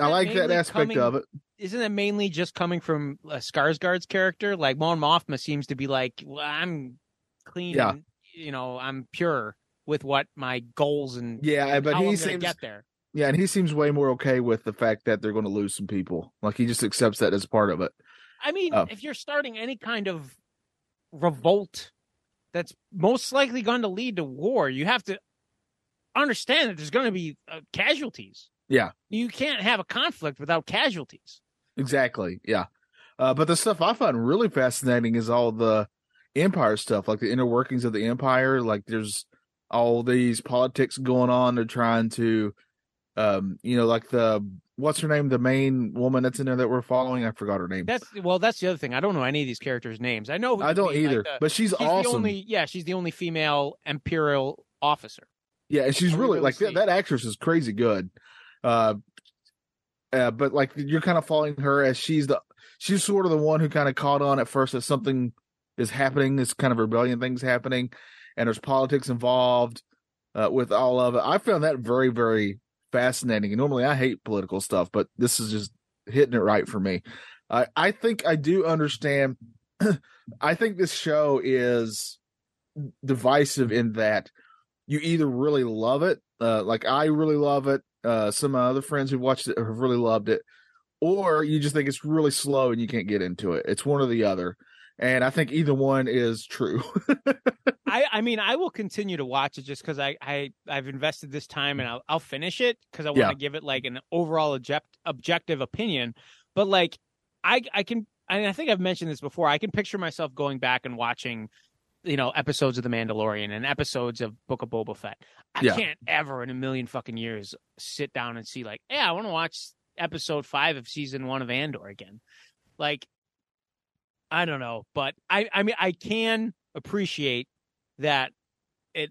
I like that aspect coming- of it. Isn't that mainly just coming from uh, Skarsgård's character? Like Mon Mothma seems to be like, well, I'm clean. Yeah. you know, I'm pure with what my goals and Yeah, but how he seems get there. Yeah, and he seems way more okay with the fact that they're going to lose some people. Like he just accepts that as part of it. I mean, Oh. if you're starting any kind of revolt that's most likely going to lead to war, you have to understand that there's going to be uh, casualties. Yeah. You can't have a conflict without casualties. Exactly. Yeah. Uh, but the stuff I find really fascinating is all the empire stuff, like the inner workings of the empire. Like there's all these politics going on. They're trying to, um, you know, like the what's her name, the main woman that's in there that we're following. I forgot her name. That's well, that's the other thing. I don't know any of these characters' names. I know who I don't mean, like either, the- but she's, she's awesome. the only yeah, she's the only female imperial officer. Yeah, and she's All really really like that, that actress is crazy good. Uh, uh, but like you're kind of following her as she's the she's sort of the one who kind of caught on at first that something is happening, this kind of rebellion things happening, and there's politics involved uh, with all of it. I found that very very fascinating. And normally I hate political stuff, but this is just hitting it right for me. I I think I do understand. I think this show is divisive in that you either really love it, uh, like I really love it. Uh, some of my other friends who've watched it have really loved it, or you just think it's really slow and you can't get into it. It's one or the other, and I think either one is true. I I mean, I will continue to watch it just because I I I've invested this time and I'll I'll finish it because I want to Yeah. give it like an overall object, objective opinion. But like, I I can and I think I've mentioned this before. I can picture myself going back and watching, you know, episodes of The Mandalorian and episodes of Book of Boba Fett. I Yeah. can't ever in a million fucking years sit down and see like, yeah, I want to watch episode five of season one of Andor again. Like, I don't know, but I I mean I can appreciate that it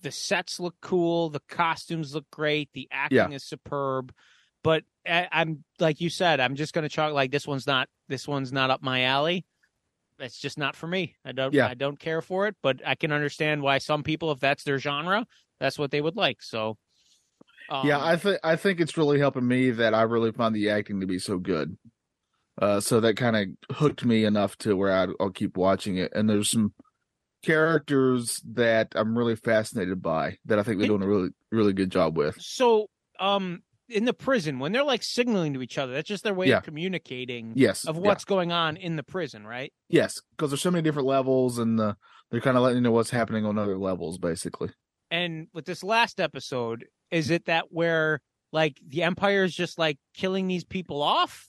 the sets look cool, the costumes look great, the acting is superb. But I, I'm like you said, I'm just gonna chalk like this one's not this one's not up my alley. It's just not for me. I don't Yeah. I don't care for it, but I can understand why some people, if that's their genre, that's what they would like. So um, yeah, I think I think it's really helping me that I really find the acting to be so good. Uh, so that kind of hooked me enough to where I'd, I'll keep watching it. And there's some characters that I'm really fascinated by that I think they're doing a really really good job with. So, um, in the prison when they're like signaling to each other, that's just their way Yeah. of communicating Yes, of yeah. what's going on in the prison, right? yes, because there's so many different levels, and uh, they're kind of letting you know what's happening on other levels, basically. And with this last episode, is it that where like the Empire is just like killing these people off?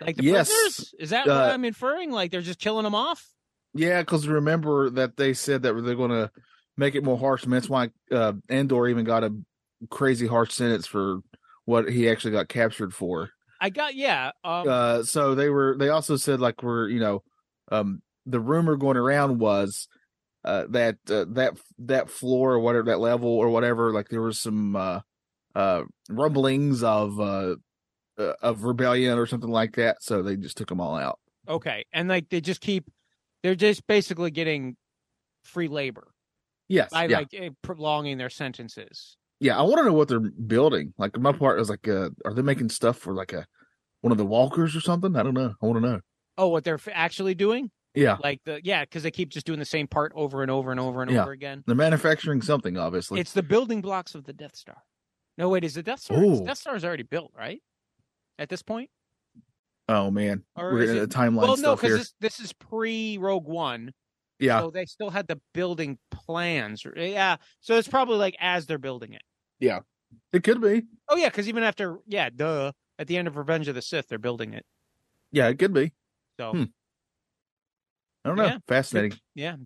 Like the Yes. prisoners? Is that what Uh, I'm inferring? Like they're just killing them off? Yeah, because remember that they said that they're going to make it more harsh, and that's why uh, Andor even got a crazy harsh sentence for what he actually got captured for. I got yeah. Um, uh so they were they also said like we're you know um the rumor going around was uh that uh, that that floor or whatever that level or whatever like there was some uh uh rumblings of uh uh, of rebellion or something like that so they just took them all out okay, and like they just keep, they're just basically getting free labor yes by yeah like eh, prolonging their sentences. yeah i want to know what they're building like my part is like uh are they making stuff for like a one of the walkers or something i don't know i want to know Oh, what they're f- actually doing? yeah Like the yeah, because they keep just doing the same part over and over and over and Yeah. over again. they're manufacturing something obviously It's the building blocks of the Death Star. No, wait, is the Death Star? Death Star is already built, right? At this point, oh man Or we're it- the timeline well, no, because this this is pre Rogue One, yeah so they still had the building plans. Yeah, so it's probably like as they're building it. Yeah, it could be Oh yeah, because even after yeah, duh, at the end of Revenge of the Sith, they're building it. Yeah, it could be. So Hmm. I don't know. Yeah. Fascinating. yeah,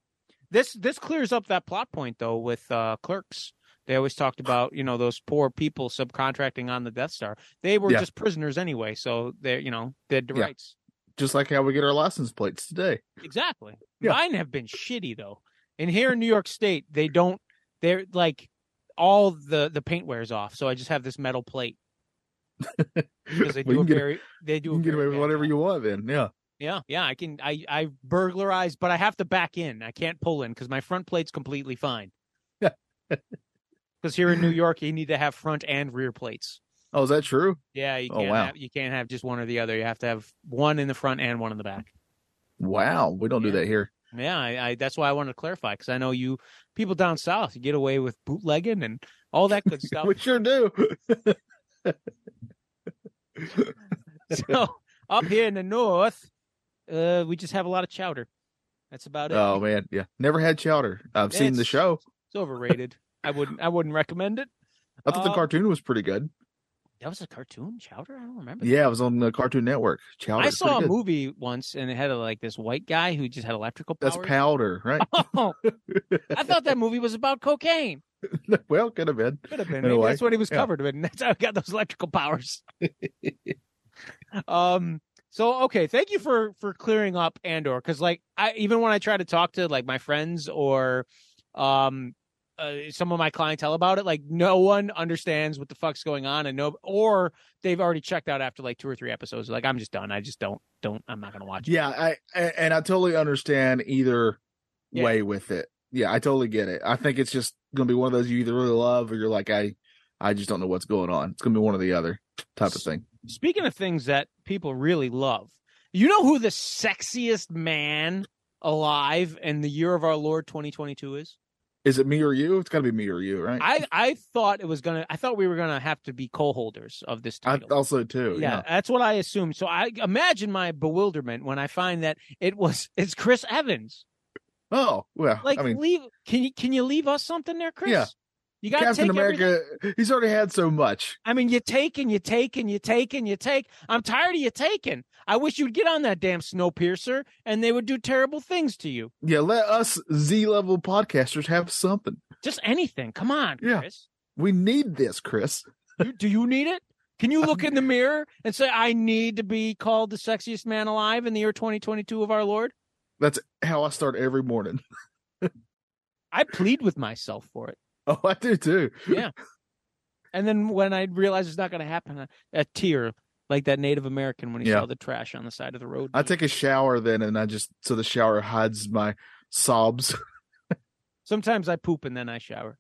this this clears up that plot point though with uh, Clerks. They always talked about you know those poor people subcontracting on the Death Star. They were Yeah. just prisoners anyway, so they're you know dead to Yeah. rights. Just like how we get our license plates today. Exactly. Yeah. Mine have been shitty though. And here in New York State, they don't. They're like all the the paint wears off, so I just have this metal plate because they do a can get, very they do you a can get away with whatever job. you want then. Yeah. Yeah, yeah, I can. I I burglarize, but I have to back in. I can't pull in because my front plate's completely fine. Because here in New York, you need to have front and rear plates. Oh, is that true? Yeah, you Oh, can't. wow. have, you can't have just one or the other. You have to have one in the front and one in the back. Wow. We don't Yeah. do that here. Yeah, I, I that's why I wanted to clarify because I know you people down south you get away with bootlegging and all that good stuff. we sure do. so up here in the north, uh, we just have a lot of chowder. That's about it. oh man. Yeah. Never had chowder. I've seen the show. It's overrated. I wouldn't. I wouldn't recommend it. I thought the uh, cartoon was pretty good. That was a cartoon chowder. I don't remember. Yeah, it was on the Cartoon Network. Chowder. I is saw a good. movie once and it had a, like this white guy who just had electrical powers. That's powder, right? Oh, I thought that movie was about cocaine. well, could have been. Could have been. In a Maybe way, that's what he was yeah. covered with, and that's how he got those electrical powers. um. So okay, thank you for for clearing up Andor because like I even when I try to talk to like my friends or um uh, some of my clientele about it, like no one understands what the fuck's going on, and no or they've already checked out after like two or three episodes. Like I'm just done. I just don't don't. I'm not gonna watch it. Yeah, I and I totally understand either Yeah. way with it. Yeah, I totally get it. I think it's just gonna be one of those you either really love or you're like I, I just don't know what's going on. It's gonna be one or the other type of thing. Speaking of things that people really love, you know who the sexiest man alive in the year of our Lord 2022 is? Is it me or you? It's gotta be me or you, right? I I thought it was gonna. I thought we were gonna have to be co-holders of this I title. also too. yeah, Yeah. that's what I assumed. So I imagine my bewilderment when I find that it was it's Chris Evans. Oh well. Like, I mean, leave can you can you leave us something there, Chris? Yeah. You got Captain take everything. America. He's already had so much. I mean, you take and you take and you take and you take. I'm tired of you taking. I wish you'd get on that damn Snowpiercer and they would do terrible things to you. Yeah, let us Z level podcasters have something. Just anything. Come on, Yeah. Chris. We need this, Chris. You, do you need it? Can you look in the mirror and say, I need to be called the sexiest man alive in the year 2022 of our Lord? That's how I start every morning. I plead with myself for it. Oh, I do too. Yeah. And then when I realize it's not going to happen, a, a tear like that Native American when he Yeah. saw the trash on the side of the road. I take a shower then, and I just so the shower hides my sobs. Sometimes I poop and then I shower.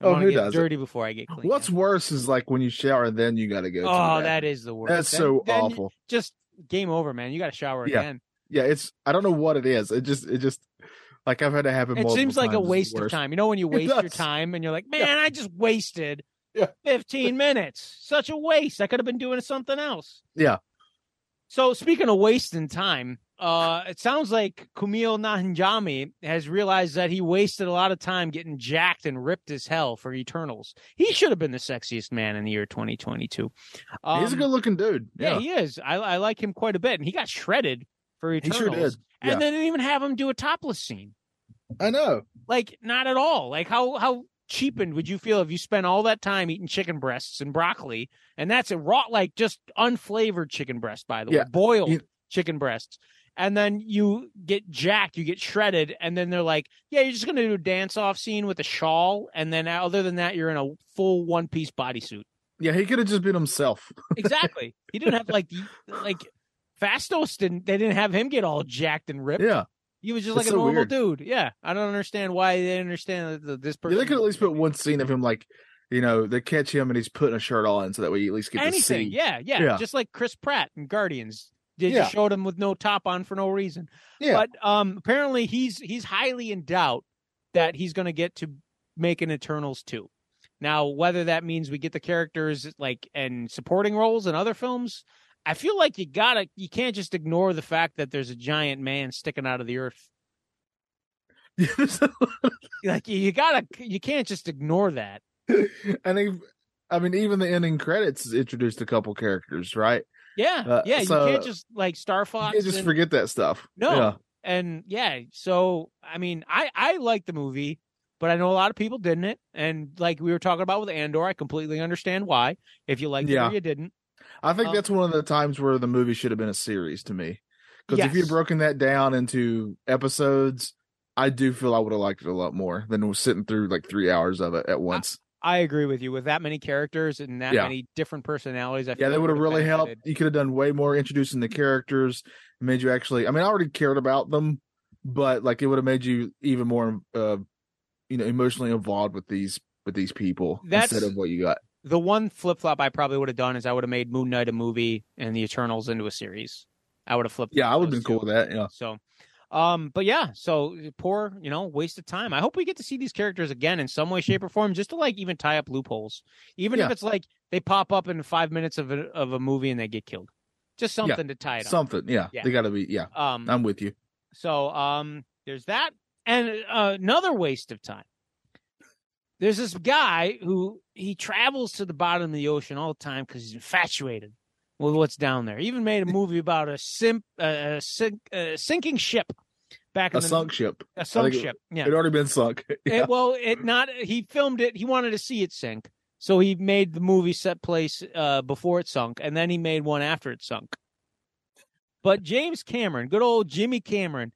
I Oh, who get doesn't? dirty before I get clean. What's worse is like when you shower, then you got to go. Oh, that is the worst. That's Then- so then awful. Just game over, man. You got to shower Yeah. again. Yeah, it's I don't know what it is. It just it just like I've had to happen. It seems like a waste of time. You know when you waste your time and you're like, Yeah. man, I just wasted Yeah. 15 minutes. Such a waste. I could have been doing something else. Yeah. So speaking of wasting time, uh, it sounds like Kumail Nanjiani has realized that he wasted a lot of time getting jacked and ripped as hell for Eternals. He should have been the sexiest man in the year 2022. Um, He's a good looking dude. yeah, Yeah, he is. I, I like him quite a bit, and he got shredded for Eternals. he sure did. Yeah. And they didn't even have him do a topless scene. I know. Like, not at all. Like, how how cheapened would you feel if you spent all that time eating chicken breasts and broccoli, and that's a raw, like just unflavored chicken breast, by the Yeah, way, boiled you- chicken breasts, and then you get jacked, you get shredded, and then they're like, "Yeah, you're just gonna do a dance off scene with a shawl, and then uh, other than that, you're in a full one piece bodysuit." Yeah, he could have just been himself. Exactly. he didn't have like like. Phastos didn't. They didn't have him get all jacked and ripped. Yeah. He was just That's like a so normal weird. dude. Yeah, I don't understand why they understand that this Yeah, person. they could at least put one scene of him like, you know, they catch him and he's putting a shirt on so that way you at least get anything. to see. Yeah, yeah, Yeah. just like Chris Pratt and Guardians. They Yeah. just showed him with no top on for no reason. Yeah. But um, apparently he's he's highly in doubt that he's going to get to make an Eternals two. Now, whether that means we get the characters like and supporting roles in other films, I feel like you gotta you can't just ignore the fact that there's a giant man sticking out of the earth. Like you gotta you can't just ignore that. and he, I mean, even the ending credits introduced a couple characters, right? Yeah, Uh, yeah. so- you can't just like Star You Fox. can't just and- forget that stuff. No. Yeah. and yeah so i mean i i like the movie but i know a lot of people didn't it and like we were talking about with andor i completely understand why if you liked it or you didn't I think Um, that's one of the times where the movie should have been a series to me. Because if you'd broken that down into episodes, I do feel I would have liked it a lot more than sitting through like three hours of it at once. i agree with you with that many characters and that Yeah. many different personalities I yeah, that would have really helped. You could have done way more introducing the characters, made you actually. I mean, I already cared about them, but like it would have made you even more, uh, you know, emotionally involved with these with these people That's- instead of what you got. The one flip-flop i probably would have done is i would have made moon knight a movie and the eternals into a series i would have flipped Yeah, I would have been cool with that. Yeah, So, um, but yeah, so poor, you know, waste of time. I hope we get to see these characters again in some way, shape, or form, just to like even tie up loopholes. Even if it's like they pop up in five minutes of a of a movie and they get killed, just something to tie it up. something. Yeah, Yeah. they got to be. Yeah, Um, I'm with you. so um, there's that, and uh, another waste of time. There's this guy who he travels to the bottom of the ocean all the time because he's infatuated with what's down there. He even made a movie about a simp, uh, a sink, uh, sinking ship back in A the sunk ship. a sunk think it- ship. Yeah. It already been sunk. yeah. It, well, it not. He filmed it. He wanted to see it sink, so he made the movie set place uh, before it sunk, and then he made one after it sunk. But James Cameron, good old Jimmy Cameron.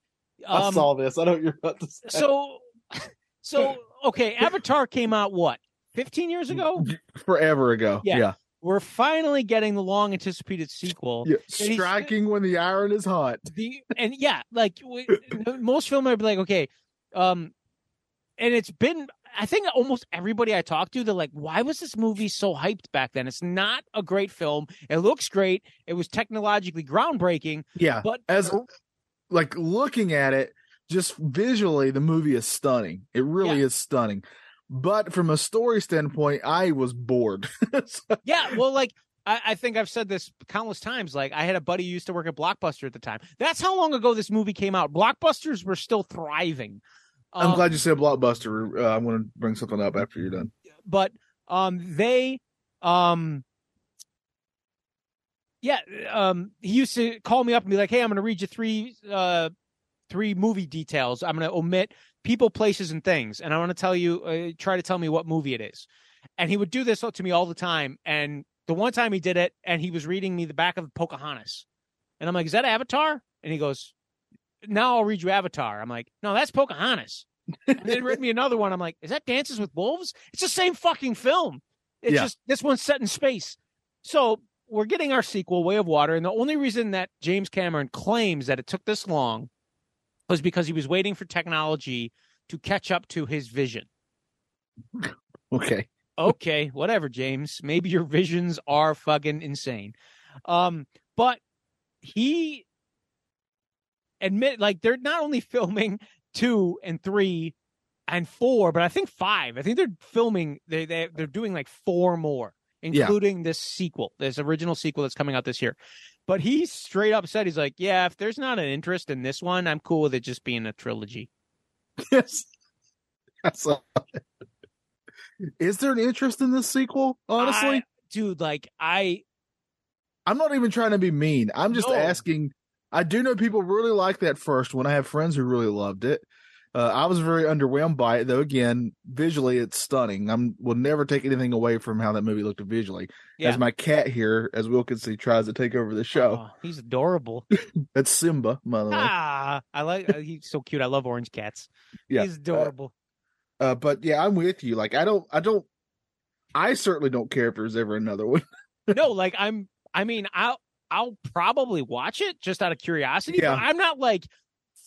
I um, saw this. I know what you're about to say. So, so okay. Avatar came out what, fifteen years ago? forever ago. Yeah. Yeah. We're finally getting the long anticipated sequel. Yeah. Striking when the iron is hot. the and yeah, like w- most film I'd be like, okay, um, and it's been. I think almost everybody I talked to, they're like, "Why was this movie so hyped back then? It's not a great film. It looks great. It was technologically groundbreaking, Yeah. but As like looking at it, just visually, the movie is stunning. It really is stunning. But from a story standpoint, I was bored. So- yeah, well, like I, I think I've said this countless times. Like I had a buddy who used to work at Blockbuster at the time. That's how long ago this movie came out. Blockbusters were still thriving. I'm Um, glad you said blockbuster. Uh, I'm going to bring something up after you're done. but um they um yeah um he used to call me up and be like hey i'm gonna read you three uh three movie details i'm gonna omit people places and things and i want to tell you uh, try to tell me what movie it is and he would do this to me all the time and the one time he did it and he was reading me the back of pocahontas and i'm like is that avatar and he goes now i'll read you avatar i'm like no that's pocahontas and then read me another one. I'm like, is that Dances with Wolves? It's the same fucking film. It's Yeah. just this one's set in space. So we're getting our sequel, Way of Water, and the only reason that James Cameron claims that it took this long was because he was waiting for technology to catch up to his vision. Okay. Okay, whatever, James. Maybe your visions are fucking insane. Um, but he admit like they're not only filming two and three and four, but I think five. I think they're filming. They they they're doing like four more, including this sequel, this original sequel that's coming out this year. But he straight up said he's like, yeah, if there's not an interest in this one, I'm cool with it just being a trilogy. Yes. That's all. Is there an interest in this sequel? Honestly, I- dude, like I I'm not even trying to be mean. I'm just No. asking. I do know people really like that first one. I have friends who really loved it. Uh, I was very underwhelmed by it, though. Again, visually, it's stunning. I'm will never take anything away from how that movie looked visually. Yeah. As my cat here, as see, tries to take over the show. oh, he's adorable. That's Simba, by the way. ah, I like uh, he's so cute. I love orange cats. Yeah. he's adorable. Uh, but yeah, I'm with you. Like, I don't, I don't, I certainly don't care if there's ever another one. no, like I'm. I mean, I'll I'll probably watch it just out of curiosity. Yeah. But I'm not like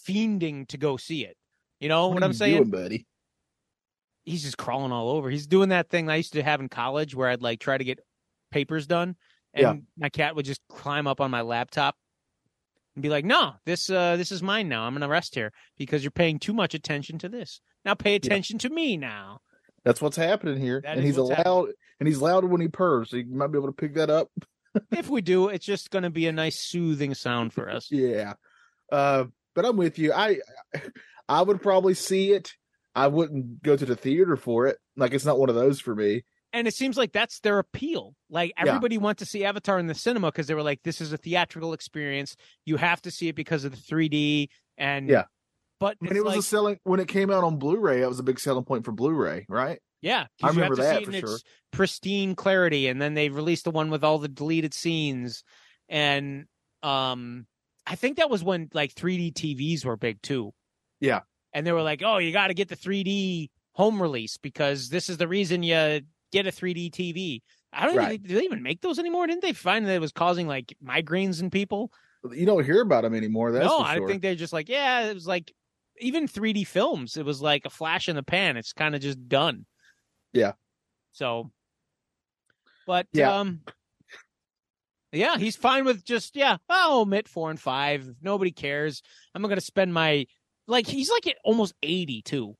fiending to go see it. You know what, are I'm you saying? doing, buddy? He's just crawling all over. He's doing that thing I used to have in college where I'd like try to get papers done, and Yeah. my cat would just climb up on my laptop and be like, "No, this uh this is mine now. I'm gonna rest here because you're paying too much attention to this. Now pay attention to me now." That's what's happening here, That and he's allowed, and he's loud when he purrs. So you might be able to pick that up. if we do, it's just gonna be a nice soothing sound for us. Yeah. Uh, but I'm with you. I I would probably see it. I wouldn't go to the theater for it. Like it's not one of those for me. and it seems like that's their appeal. Like Yeah. everybody went to see Avatar in the cinema because they were like, "This is a theatrical experience. You have to see it because of the 3D." And Yeah. but And it was like, a selling when it came out on Blu-ray. It was a big selling point for Blu-ray, right? Yeah, I remember that for in sure. its pristine clarity, and then they released the one with all the deleted scenes, and um, I think that was when like 3D TVs were big too. Yeah. and they were like, "Oh, you got to get the 3D home release because this is the reason you get a 3D TV." I don't Right. even do they even make those anymore? Didn't they find that it was causing like migraines in people? You don't hear about them anymore. That's no, for I think they're just like, yeah, it was like even 3D films. It was like a flash in the pan. It's kind of just done. Yeah. So, but Yeah. um, yeah, he's fine with just yeah. I'll omit four and five. Nobody cares, I'm not gonna spend my like. He's like at almost 80 too.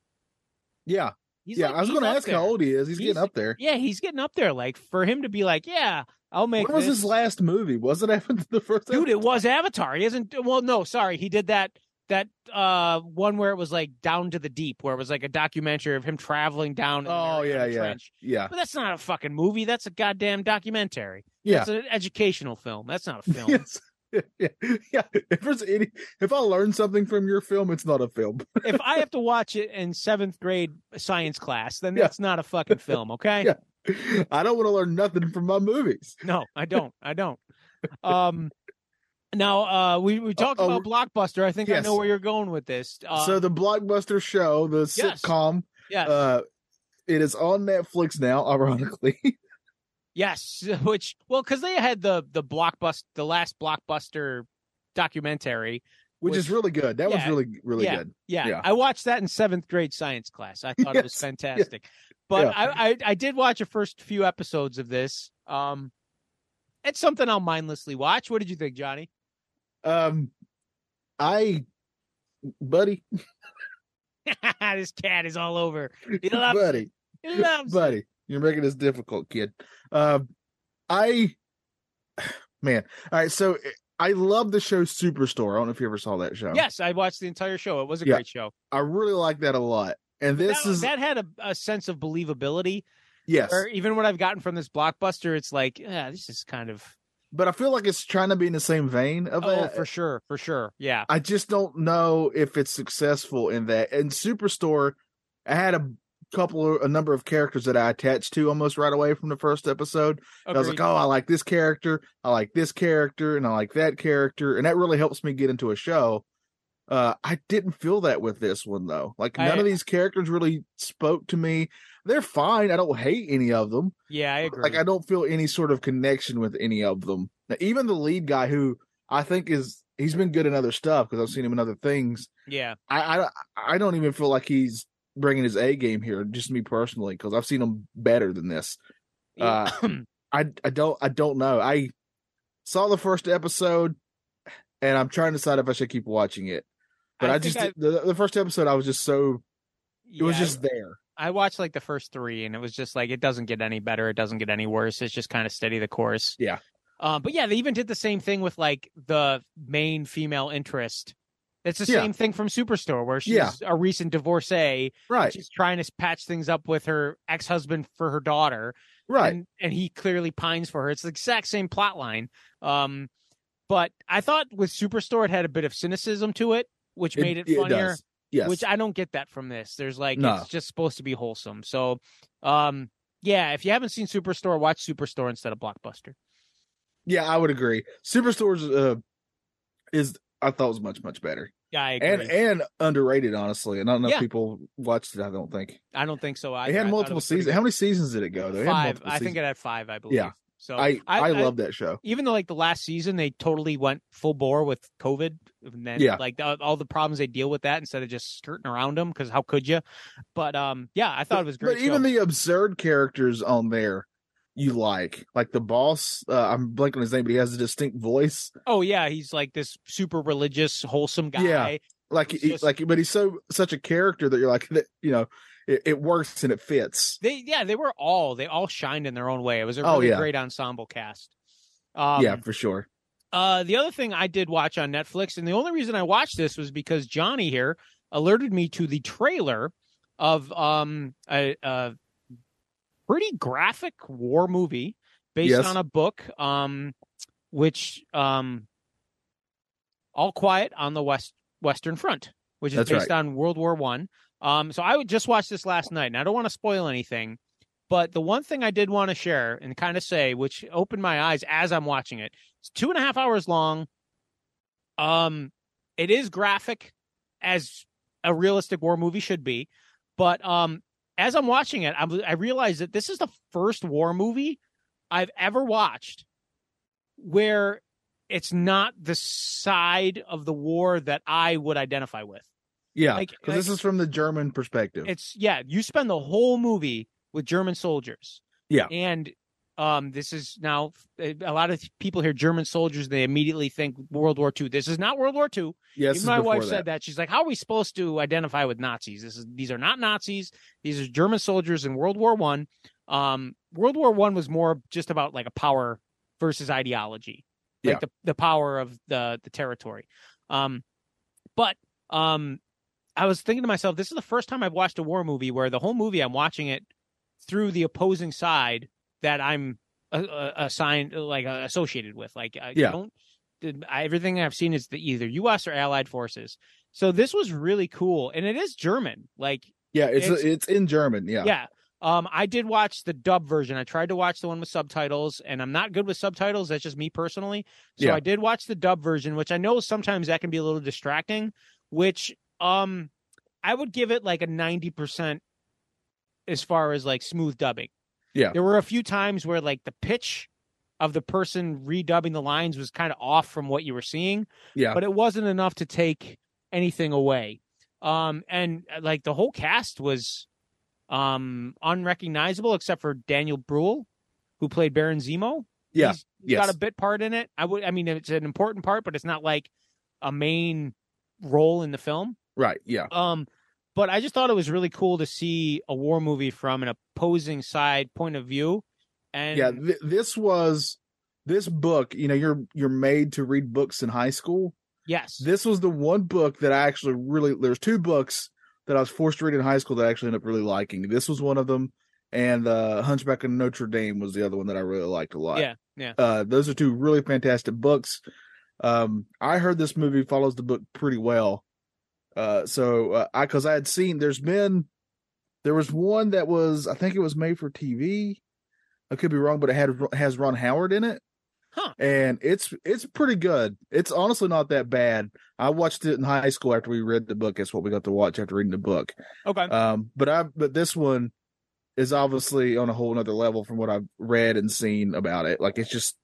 yeah, He's yeah. like- I was going to ask there. how old he is. He's, He's- getting up there. Yeah, he's getting up there. Like for him to be like, yeah, I'll make When was his last movie? Was it after the first? dude it was avatar he isn't. well no sorry he did that that uh one where it was like down to the deep where it was like a documentary of him traveling down Oh yeah, yeah, Trench. yeah, but that's not a fucking movie that's a goddamn documentary yeah. it's an educational film that's not a film Yes. Yeah, yeah. If there's any, if I learn something from your film, it's not a film. if i have to watch it in seventh grade science class then Yeah. that's not a fucking film okay Yeah. I don't want to learn nothing from my movies. no i don't i don't um now uh we we talked oh, about blockbuster i think i know where you're going with this uh, so the blockbuster show, the Yes. sitcom, yes uh, it is on Netflix now. Ironically, Yes, which well, because they had the the blockbuster, the last blockbuster documentary. which, Which- is really good. That was really, really yeah. good. Yeah, Yeah. I watched that in seventh grade science class. I thought it was Yes, fantastic. But yeah. I, I I did watch the first few episodes of this. Um, it's something I'll mindlessly watch. What did you think, Johnny? Um, I, buddy, this cat is all over. He loves buddy. He loves buddy, you're making this difficult, kid. Um, I, man, all right. So I love the show Superstore. I don't know if you ever saw that show. Yes, I watched the entire show. It was a Yeah. great show. I really like that a lot. And this that, is that had a, a sense of believability. yes, Or even what I've gotten from this blockbuster, it's like, yeah, this is kind of but I feel like it's trying to be in the same vein of oh, that. for sure, for sure, yeah. I just don't know if it's successful in that. And Superstore, I had a couple of a number of characters that I attached to almost right away from the first episode. I was like, oh, I like this character, I like this character, and I like that character, and that really helps me get into a show. Uh, I didn't feel that with this one though. Like none I- of these characters really spoke to me. They're fine. I don't hate any of them. yeah, I agree. Like I don't feel any sort of connection with any of them. Now, even the lead guy, who I think is he's been good in other stuff because I've seen him in other things. yeah, I, I I don't even feel like he's bringing his A game here. Just me personally, because I've seen him better than this. Uh, I I don't I don't know. I saw the first episode. and I'm trying to decide if I should keep watching it. But I, think just the, the first episode I was just so it was just there. I watched like the first three, and it was just like it doesn't get any better. It doesn't get any worse. It's just kind of steady the course. Yeah. Um, but yeah, they even did the same thing with like the main female interest. It's the Yeah. same thing from Superstore, where she's Yeah. a recent divorcee. Right. She's trying to patch things up with her ex husband for her daughter. Right. And, and he clearly pines for her. It's the exact same plot line. Um, but I thought with Superstore, it had a bit of cynicism to it, which made it, funnier does. Yes. which I don't get that from this. There's like No. it's just supposed to be wholesome. So, um, yeah, if you haven't seen Superstore, watch Superstore instead of Blockbuster. yeah, I would agree. Superstore's uh is I thought was much much better I agree. and and underrated honestly. And I don't know Yeah. if people watched it. I don't think I don't think so. I it had multiple seasons. How many seasons did it go? Had Five. I think it had five. I believe. Yeah. So I I, love that show. even though like the last season they totally went full bore with COVID, and then Yeah. like the, all the problems they deal with that instead of just skirting around them because how could you? But um, yeah, I thought it was great. But even the absurd characters on there, you like, like the boss. Uh, I'm blanking on his name, but he has a distinct voice. oh yeah, he's like this super religious, wholesome guy. Yeah. Like, he, just- like, but he's so such a character that you're like, you know, it, it works and it fits. They yeah, they were all they all shined in their own way. It was a Oh, really yeah. great ensemble cast. Um, yeah, for sure. Uh, the other thing I did watch on Netflix, and the only reason I watched this was because Johnny here alerted me to the trailer of um a, a pretty graphic war movie based Yes. on a book um which um All Quiet on the West Western Front, which is That's based on World War One. Um, so I would just watch this last night, and I don't want to spoil anything. But the one thing I did want to share and kind of say, which opened my eyes as I'm watching it, it's two and a half hours long. Um, it is graphic, as a realistic war movie should be. But um, as I'm watching it, I, I realized that this is the first war movie I've ever watched where it's not the side of the war that I would identify with. Yeah, like- because this is from the German perspective. It's yeah, you spend the whole movie with German soldiers. Yeah. And um this is now a lot of people hear German soldiers they immediately think World War II. This is not World War II. yes, my wife said that. She's like, "How are we supposed to identify with Nazis? This is these are not Nazis. These are German soldiers in World War 1. Um World War 1 was more just about like a power versus ideology. Like Yeah. the the power of the the territory. Um but um I was thinking to myself, this is the first time I've watched a war movie where the whole movie I'm watching it through the opposing side that I'm uh, uh, assigned, like uh, associated with. Like, I Yeah. don't. I, everything I've seen is the either U.S. or Allied forces. So this was really cool, and it is German. Like, yeah, it's it's- it's, in German. Yeah, yeah. Um, I did watch the dub version. I tried to watch the one with subtitles, and I'm not good with subtitles. That's just me personally. So Yeah. I did watch the dub version, which I know sometimes that can be a little distracting. Which um, I would give it like a ninety percent as far as like smooth dubbing. Yeah. there were a few times where like the pitch of the person redubbing the lines was kind of off from what you were seeing yeah, but it wasn't enough to take anything away. Um, and uh, like the whole cast was um unrecognizable except for Daniel Bruhl, who played Baron Zemo. Yeah, He's, he's got a bit part in it. I would, I mean, it's an important part, but it's not like a main role in the film. right. Yeah, Um, but I just thought it was really cool to see a war movie from an opposing side point of view. And yeah. Th- this was this book. You know, you're you're made to read books in high school. yes, This was the one book that I actually really. There's two books that I was forced to read in high school that I actually ended up really liking. This was one of them, and uh, Hunchback of Notre Dame was the other one that I really liked a lot. yeah, yeah. Uh, those are two really fantastic books. Um, I heard this movie follows the book pretty well. Uh, so uh, I because I had seen there's been there was one that was I think it was made for TV. I could be wrong, but it had has Ron Howard in it. Huh. And it's it's pretty good. It's honestly not that bad. I watched it in high school after we read the book. That's what we got to watch after reading the book. Okay. Um, but I but this one is obviously on a whole nother level from what I've read and seen about it. Like it's just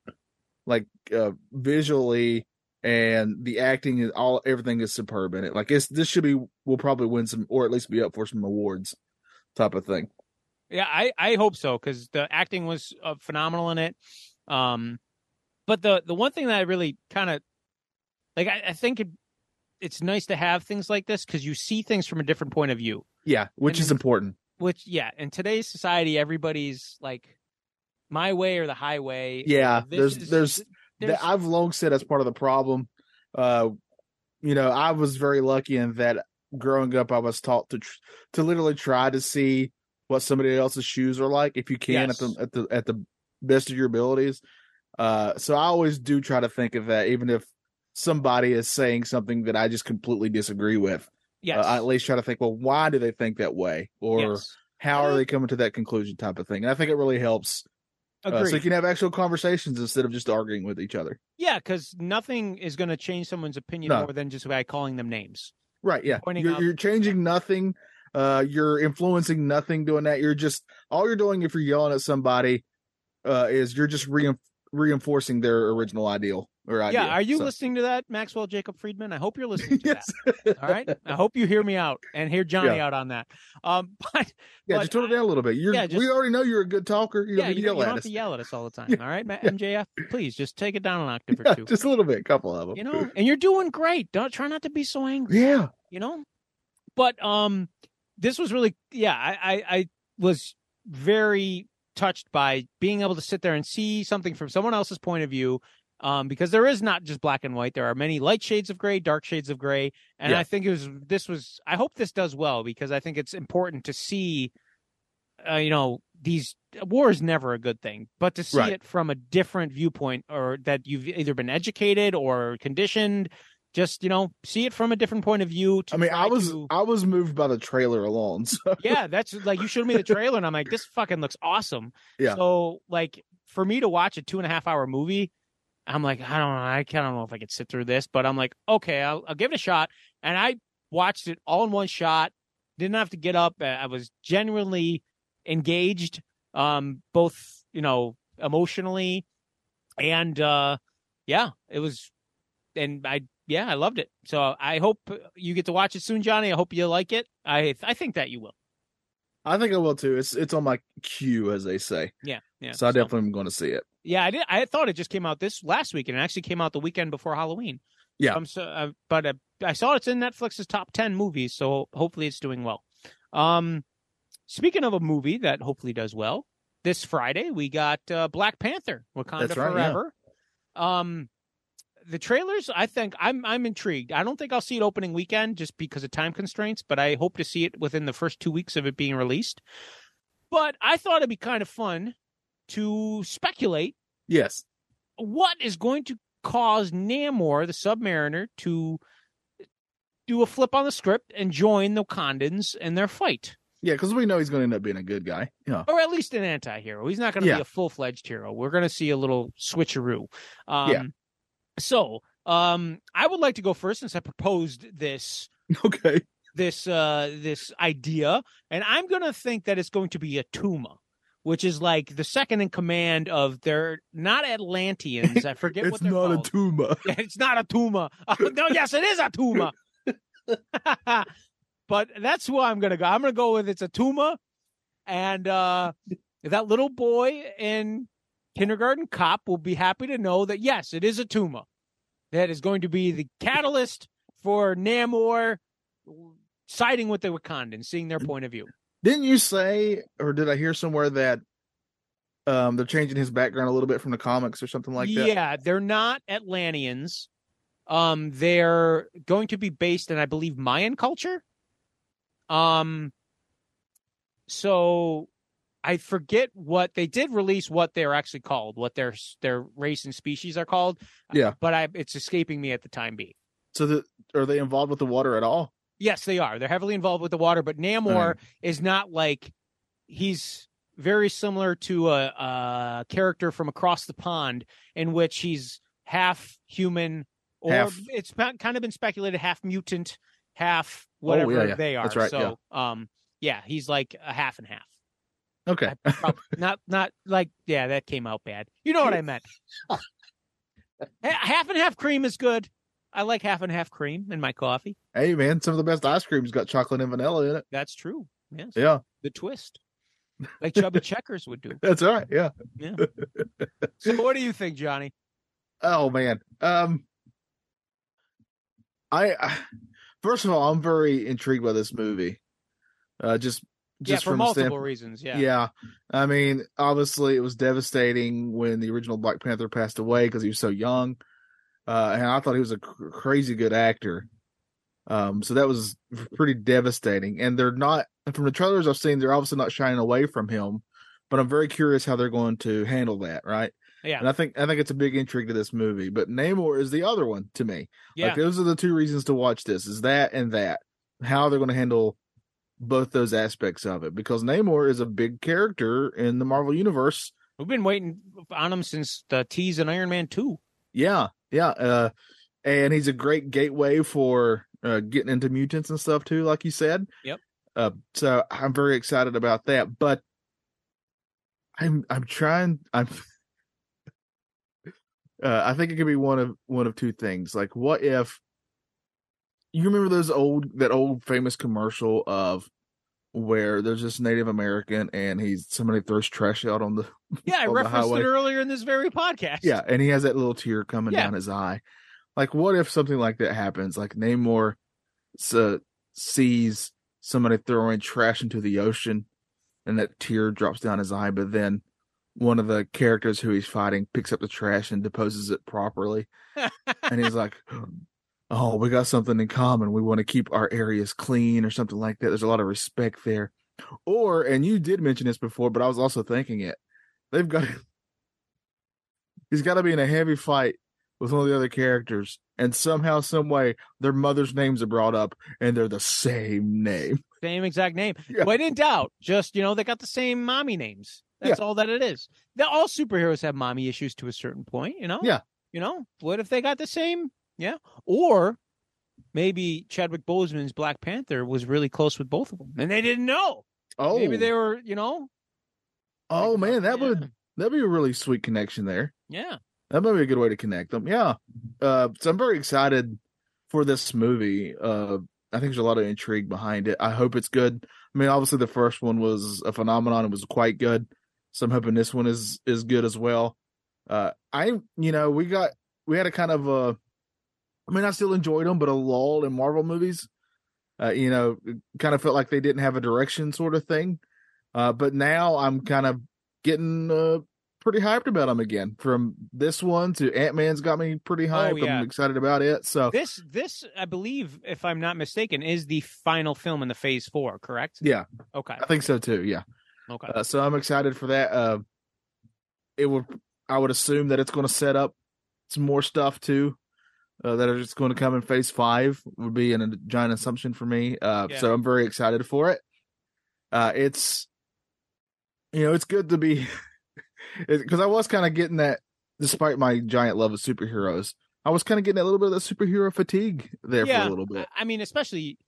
like uh visually and the acting is all everything is superb in it. Like it's this should be will probably win some or at least be up for some awards type of thing. Yeah, I, I hope so because the acting was uh, phenomenal in it. Um, but the the one thing that I really kind of like I, I think it, it's nice to have things like this because you see things from a different point of view. Yeah, which And is important. Which yeah, in today's society, everybody's like my way or the highway. Yeah, there's- is- there's- there's that I've long said that's part of the problem. Uh, you know, I was very lucky in that growing up, I was taught to tr- to literally try to see what somebody else's shoes are like if you can Yes. at the at the at the best of your abilities. Uh, so I always do try to think of that, even if somebody is saying something that I just completely disagree with. yes, Uh, I at least try to think, well, why do they think that way, or yes. how are they coming to that conclusion, type of thing. And I think it really helps, uh, so you can have actual conversations instead of just arguing with each other. Yeah, because nothing is going to change someone's opinion No. more than just by calling them names. Right. Yeah. You're, out- you're changing nothing. Uh, you're influencing nothing doing that. You're just all you're doing if you're yelling at somebody, uh, is you're just rein reinforcing their original ideal or idea. Yeah, are you So- listening to that, Maxwell Jacob Friedman? I hope you're listening to yes. that. All right, I hope you hear me out and hear Johnny out on that. Um, but yeah. but Just tone it down a little bit. You're, yeah, just- we already know you're a good talker. You don't yeah, to you, yell you don't have to yell at us all the time. Yeah, All right, Ma- yeah. MJF, please just take it down an octave or two. just a little bit, a couple of them. You know, and you're doing great. Don't try not to be so angry. Yeah. you know but um this was really yeah I, I i was very touched by being able to sit there and see something from someone else's point of view um because there is not just black and white there are many light shades of gray dark shades of gray and Yeah. i think it was this was i hope this does well because i think it's important to see uh, you know these war is never a good thing but to see Right. it from a different viewpoint or that you've either been educated or conditioned just you know see it from a different point of view to I mean, I was to- I was moved by the trailer alone. So yeah that's like you showed me the trailer and i'm like this fucking looks awesome Yeah. so like for me to watch a two and a half hour movie i'm like i don't know i kind of know if i could sit through this but i'm like okay I'll, I'll give it a shot and i watched it all in one shot didn't have to get up Uh, i was genuinely engaged um both you know emotionally and uh yeah it was and i yeah i loved it so i hope you get to watch it soon johnny i hope you like it i i think that you will I think I will too. It's it's on my queue, as they say. yeah yeah So I definitely am going to see it. Yeah i did i thought it just came out this last week and it actually came out the weekend before halloween. Yeah. um, so, uh, but uh, i saw it's in netflix's top 10 movies so hopefully it's doing well. Um speaking of a movie that hopefully does well this friday we got uh, black panther wakanda right, yeah. forever. Um the trailers i think i'm i'm intrigued. I don't think i'll see it opening weekend just because of time constraints but i hope to see it within the first two weeks of it being released. But i thought it'd be kind of fun to speculate Yes. what is going to cause namor the submariner to do a flip on the script and join the wakandans in their fight Yeah, because we know he's going to end up being a good guy. Yeah. or at least an anti-hero. He's not going to Yeah. be a full-fledged hero. We're going to see a little switcheroo. Um, Yeah. So, um, I would like to go first since I proposed this Okay. this uh this idea, and I'm going to think that it's going to be Attuma, which is like the second in command of they're not Atlanteans. I forget what It's they're not called. a tumor. Yeah, it's not Attuma. Uh, no, yes, it is Attuma. but that's who I'm gonna go. I'm gonna go with it's Attuma, and uh, that little boy in kindergarten cop will be happy to know that yes, it is Attuma that is going to be the catalyst for Namor siding with the Wakandans, seeing their point of view. Didn't you say, or did I hear somewhere that um they're changing his background a little bit from the comics or something like that? yeah, they're not Atlanteans. Um, they're going to be based in, I believe, Mayan culture. Um, so I forget what they did release. What they're actually called, what their their race and species are called. Yeah. but I it's escaping me at the time being. So the, are they involved with the water at all? Yes, they are. They're heavily involved with the water, but Namor is not like he's very similar to a, a character from across the pond in which he's half human or Half- it's kind of been speculated half mutant, half whatever Oh, yeah, yeah. they are. That's right, So, um, yeah, he's like a half and half. Okay. Not not like yeah, that came out bad. You know what I meant. Half and half cream is good. I like half and half cream in my coffee. hey man, some of the best ice cream's got chocolate and vanilla in it. That's true. Yes. Yeah, the twist, like Chubby Checkers would do. that's all right. Yeah. Yeah. so, what do you think, Johnny? Oh man. Um I, I first of all, I'm very intrigued by this movie. Uh, just yeah, just for from a multiple standpoint- reasons. Yeah. Yeah. I mean, obviously, it was devastating when the original Black Panther passed away because he was so young, uh, and I thought he was a cr- crazy good actor. Um, so that was pretty devastating. And they're not from the trailers I've seen, they're obviously not shying away from him. But I'm very curious how they're going to handle that, right? Yeah. And I think I think it's a big intrigue to this movie. But Namor is the other one to me. Yeah. Like those are the two reasons to watch this: is that and that. How they're going to handle both those aspects of it because Namor is a big character in the Marvel universe. We've been waiting on him since the tease in Iron Man 2. Yeah, yeah, uh, and he's a great gateway for uh, getting into mutants and stuff too, like you said. Yep. Uh, so I'm very excited about that, but I'm I'm trying I'm. Uh, I think it could be one of one of two things. Like, what if you remember those old that old famous commercial of where there's this Native American and he's somebody throws trash out on the Yeah, I On the referenced it earlier in this very podcast. yeah, and he has that little tear coming Yeah. down his eye. Like, what if something like that happens? Like Namor uh, sees somebody throwing trash into the ocean, and that tear drops down his eye. But then one of the characters who he's fighting picks up the trash and deposes it properly, and he's like. Oh, we got something in common. We want to keep our areas clean or something like that. There's a lot of respect there. Or, and you did mention this before, but I was also thinking it. They've got he's got to be in a heavy fight with one of the other characters, and somehow, some way, their mother's names are brought up, and they're the same name. Same exact name. Yeah. But in doubt, just, you know, they got the same mommy names. That's all that it is. Now, all superheroes have mommy issues to a certain point, you know? Yeah. You know, what if they got the same? Yeah. Or maybe Chadwick Boseman's Black Panther was really close with both of them and they didn't know. Oh, Maybe they were, you know? oh man, that Yeah. would that'd be a really sweet connection there. Yeah. That might be a good way to connect them. Yeah. Uh, so I'm very excited for this movie. Uh, I think there's a lot of intrigue behind it. I hope it's good. I mean, obviously the first one was a phenomenon. It was quite good. So I'm hoping this one is is good as well. Uh, I, you know, we got we had a kind of a, I mean, I still enjoyed them, but a lull in Marvel movies. Uh, you know, kind of felt like they didn't have a direction, sort of thing. Uh, but now I'm kind of getting uh, pretty hyped about them again. From this one to Ant Man's got me pretty hyped. Oh, yeah. I'm excited about it. So This, this, I believe, if I'm not mistaken, is the final film in the phase four, correct? yeah, Okay. I think so too. Yeah. Okay. Uh, so I'm excited for that. Uh, it would, I would assume that it's going to set up some more stuff too. Uh, that are just going to come in phase five would be an, a giant assumption for me. Uh, Yeah. so I'm very excited for it. Uh, it's, you know, it's good to be, because I was kind of getting that, despite my giant love of superheroes, I was kind of getting a little bit of that superhero fatigue there Yeah. for a little bit. I mean, especially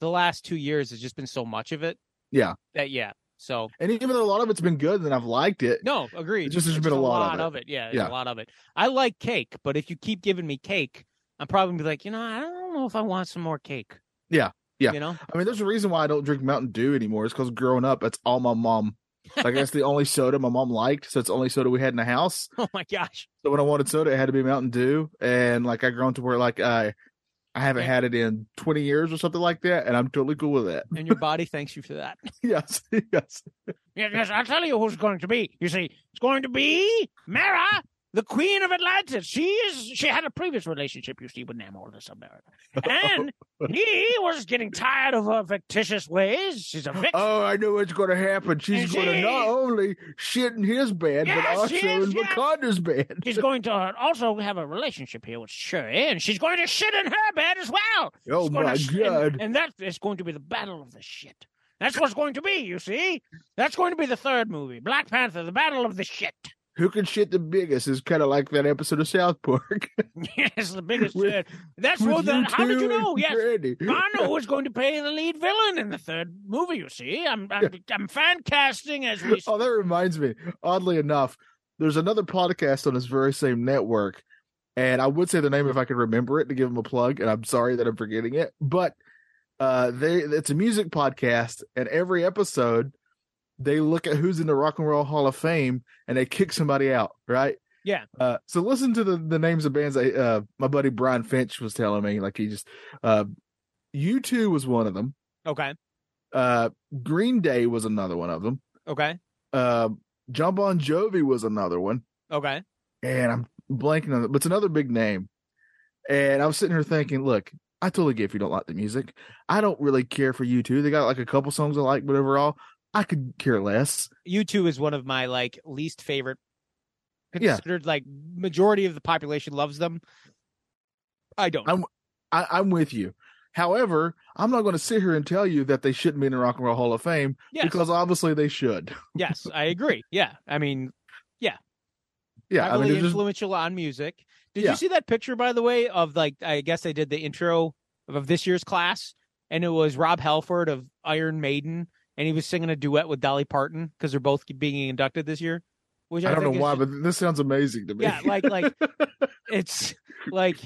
the last two years has just been so much of it. Yeah. That, yeah. So, And even though a lot of it's been good and I've liked it, no, agreed. It's just there's been a lot of it. Yeah, Yeah. a lot of it. I like cake, but if you keep giving me cake, I'm probably be like, you know, I don't know if I want some more cake. Yeah, yeah. You know? I mean, there's a reason why I don't drink Mountain Dew anymore. It's because growing up, that's all my mom. Like that's the only soda my mom liked, so it's the only soda we had in the house. Oh my gosh. So when I wanted soda, it had to be Mountain Dew, and like I grown to where like I, I haven't had it in 20 years or something like that, and I'm totally cool with that. And your body thanks you for that. yes, yes. Yes, yes, I'll tell you who's going to be. You see, it's going to be Mara, the Queen of Atlantis. She is. She had a previous relationship, you see, with Namor, the Submariner, and he was getting tired of her fictitious ways. She's a vixen. Oh, I know what's going to happen. She's going to not only shit in his bed, but also is, in. Wakanda's bed. She's going to uh, also have a relationship here with Shuri, and she's going to shit in her bed as well. Oh She's my sh- and- god! And, that is going to be the battle of the shit. That's what's going to be, you see? That's going to be the third movie. Black Panther, the battle of the shit. Who can shit the biggest is kind of like that episode of South Park. Yes, the biggest With- shit. That's what the, how did you know? Yes. Randy. I know who's going to play the lead villain in the third movie, you see. I'm I'm, I'm fan casting as we Oh, that reminds me. Oddly enough, there's another podcast on this very same network, and I would say the name if I could remember it to give them a plug. And I'm sorry that I'm forgetting it, but uh, they it's a music podcast, and every episode they look at who's in the Rock and Roll Hall of Fame and they kick somebody out, right? Yeah. Uh, so listen to the the names of bands. I, uh, my buddy Brian Finch was telling me, like he just, uh, U two was one of them. Okay. Uh, Green Day was another one of them. Okay. Uh, John Bon Jovi was another one, Okay. and I'm blanking on it, but it's another big name. And I was sitting here thinking, look, I totally get if you don't like the music. I don't really care for you two. They got like a couple songs I like, but overall, I could care less. U two is one of my like least favorite. Yeah. Considered like majority of the population loves them. I don't. I'm- I, I'm with you. However, I'm not going to sit here and tell you that they shouldn't be in the Rock and Roll Hall of Fame yes. because obviously they should. yes, I agree. Yeah. I mean, Yeah, Yeah. I heavily mean, they're just, influential on music. Did Yeah. you see that picture, by the way, of like I guess they did the intro of this year's class, and it was Rob Halford of Iron Maiden, and he was singing a duet with Dolly Parton because they're both being inducted this year. Which I, I don't know why, just- but this sounds amazing to me. yeah, like like it's like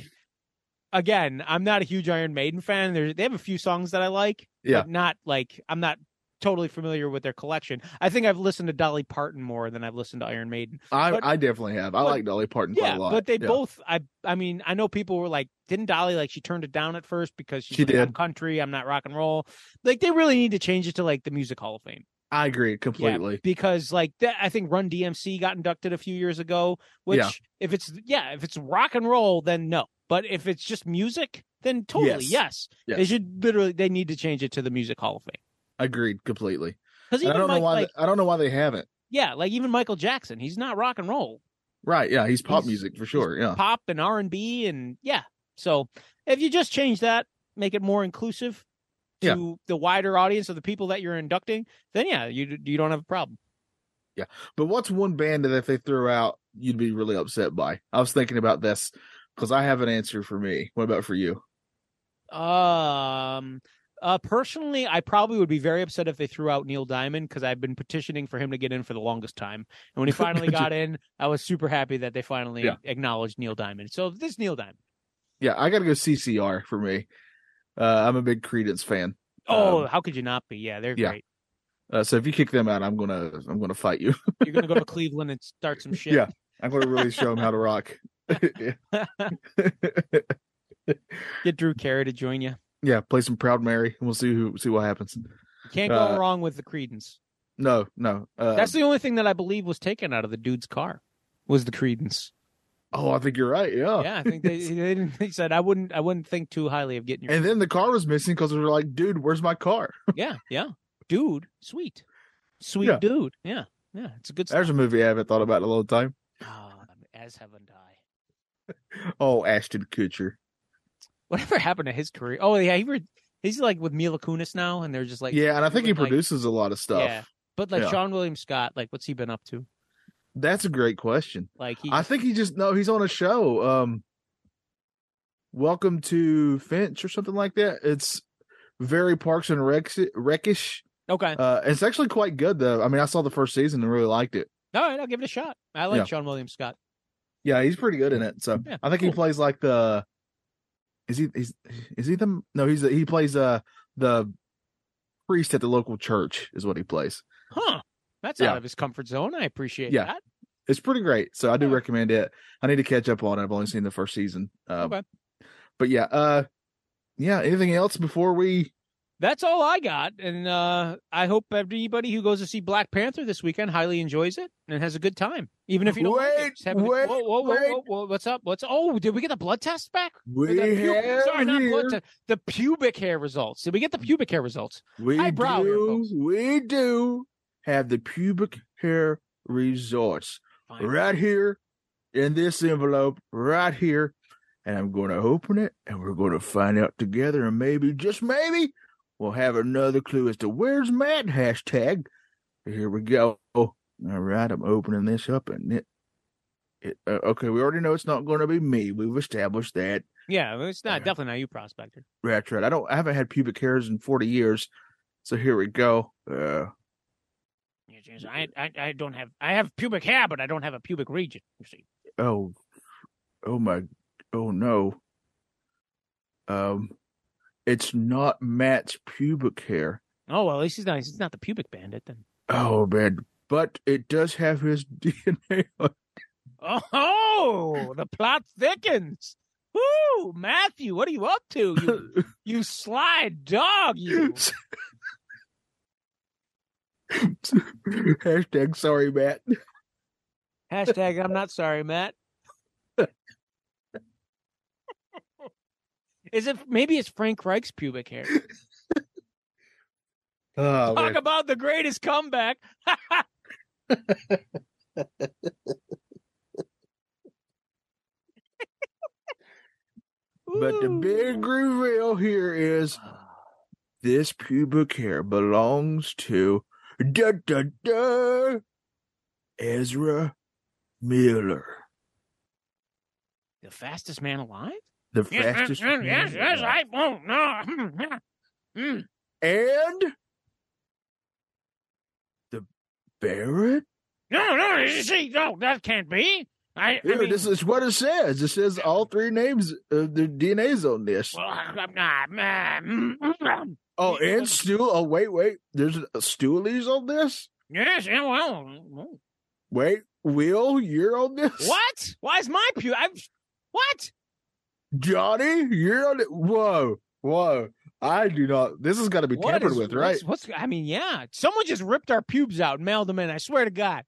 again, I'm not a huge Iron Maiden fan. They they have a few songs that I like, Yeah. but not like I'm not totally familiar with their collection. I think I've listened to Dolly Parton more than I've listened to Iron Maiden. I, but- I definitely have. I but- like Dolly Parton Yeah, quite a lot. but they Yeah. both. I I mean, I know people were like, didn't Dolly like she turned it down at first because she's She like, I'm did. country, I'm not rock and roll. Like they really need to change it to like the Music Hall of Fame. I agree completely. because like that I think Run DMC got inducted a few years ago, which Yeah. if it's yeah, if it's rock and roll then no. But if it's just music, then totally yes. Yes. They should literally they need to change it to the Music Hall of Fame. Agreed completely. Cuz I don't know why. like they, I don't know why they haven't. yeah, like even Michael Jackson, he's not rock and roll. Right? Yeah, he's pop He's- music for sure. Yeah. Pop and R&B and yeah. So, if you just change that, make it more inclusive to Yeah. the wider audience of the people that you're inducting, then yeah, you you don't have a problem. Yeah, but what's one band that if they threw out, you'd be really upset by? I was thinking about this because I have an answer for me. What about for you? Um, uh, personally, I probably would be very upset if they threw out Neil Diamond because I've been petitioning for him to get in for the longest time. And when he finally got in, I was super happy that they finally Yeah. acknowledged Neil Diamond. So this Neil Diamond. Yeah, I got to go CCR for me. Uh, I'm a big Creedence fan. Oh, Um, how could you not be? Yeah, they're yeah. great. Uh, so if you kick them out, I'm gonna I'm gonna fight you. You're gonna go to Cleveland and start some shit. Yeah. I'm gonna really show them how to rock. Get Drew Carey to join you. Yeah, play some Proud Mary, and we'll see who see what happens. Can't go Uh, wrong with the Creedence. No, no. Uh, That's the only thing that I believe was taken out of the dude's car. Was the Creedence? oh, I think you're right. Yeah. Yeah, I think they, they didn't. Said I wouldn't. I wouldn't think too highly of getting your. And then the car was missing because we were like, dude, where's my car? yeah, yeah, dude, sweet, sweet Yeah. dude. Yeah, yeah, it's a good. There's a movie I haven't thought about in a long time. Ah, as haven't I. Oh, Ashton Kutcher. Whatever happened to his career? Oh yeah, he were, he's like with Mila Kunis now, and they're just like yeah, and I think he like- produces a lot of stuff. Yeah, but like Yeah. Seann William Scott, like what's he been up to? That's a great question. Like he, I think he just no, he's on a show. Um Welcome to Finch or something like that. It's very Parks and Rex Reckish. okay. Uh it's actually quite good though. I mean, I saw the first season and really liked it. All right, I'll give it a shot. I like Yeah. Seann William Scott. Yeah, he's pretty good in it. So Yeah, I think he plays like the is he is is he the no, he's he plays uh the priest at the local church is what he plays. Huh? That's Yeah. out of his comfort zone. I appreciate Yeah. that. It's pretty great. So I do Yeah. recommend it. I need to catch up on it. I've only seen the first season. Um, Okay. But yeah, uh, yeah. Anything else before we? That's all I got, and uh, I hope everybody who goes to see Black Panther this weekend highly enjoys it and has a good time, even if you don't. like it. Wait, a- wait, whoa, whoa, wait. whoa, whoa, what's up? What's oh? Did we get the blood test back? We pu- have sorry, not blood test. The pubic hair results. Did we get the pubic hair results? We do. We do have the pubic hair results Fine. right here in this envelope, right here, and I'm going to open it, and we're going to find out together, and maybe, just maybe, we'll have another clue as to where's Matt hashtag. Here we go. All right, I'm opening this up, and it. It, uh, okay, we already know it's not going to be me. We've established that. Yeah, it's not Yeah. definitely not you, prospector. That's right. I don't. I haven't had pubic hairs in forty years, so here we go. Uh, I, I I don't have I have pubic hair, but I don't have a pubic region. You see. oh, oh my, oh no. Um, it's not Matt's pubic hair. Oh well, at least he's not he's not the pubic bandit then. Oh man, but it does have his DNA. on Oh, the plot thickens. Woo, Matthew, what are you up to? You, you sly dog, you. Hashtag sorry, Matt. Hashtag I'm not sorry, Matt. Is it maybe it's Frank Reich's pubic hair? Oh, Talk man. about the greatest comeback. But the big reveal here is this pubic hair belongs to da da da Ezra Miller, the fastest man alive. The fastest yes, yes, yes. I won't. No. Mm. and the Barrett. No, no, you see, no, that can't be. I, I mean, this is what it says. It says all three names, uh, the DNA's on this. well, I'm not. mm, mm, Oh, yeah. and Stu. Oh, wait, wait. There's a Stoolies on this. Yes, yeah, well, Wait, Will, you're on this. what? Why is my pew? I've what? Johnny, you're on it. Whoa, whoa. I do not. This has got to be What tampered is- with, right? What's, what's? I mean, yeah. Someone just ripped our pubes out and mailed them in. I swear to God,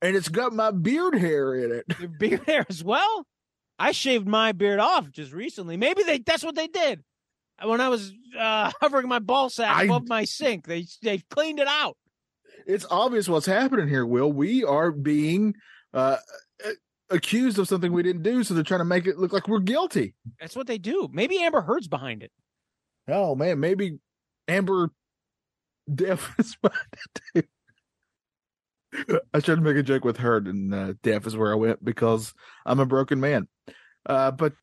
And it's got my beard hair in it. Your beard hair as well. I shaved my beard off just recently. Maybe they that's what they did. When I was uh, hovering my ball sack I- above my sink, they they cleaned it out. It's obvious what's happening here, Will. We are being uh, uh, accused of something we didn't do, so they're trying to make it look like we're guilty. That's what they do. Maybe Amber Heard's behind it. Oh man, maybe Amber Deaf is behind it too. I tried to make a joke with her, and uh, Deaf is where I went because I'm a broken man. Uh, but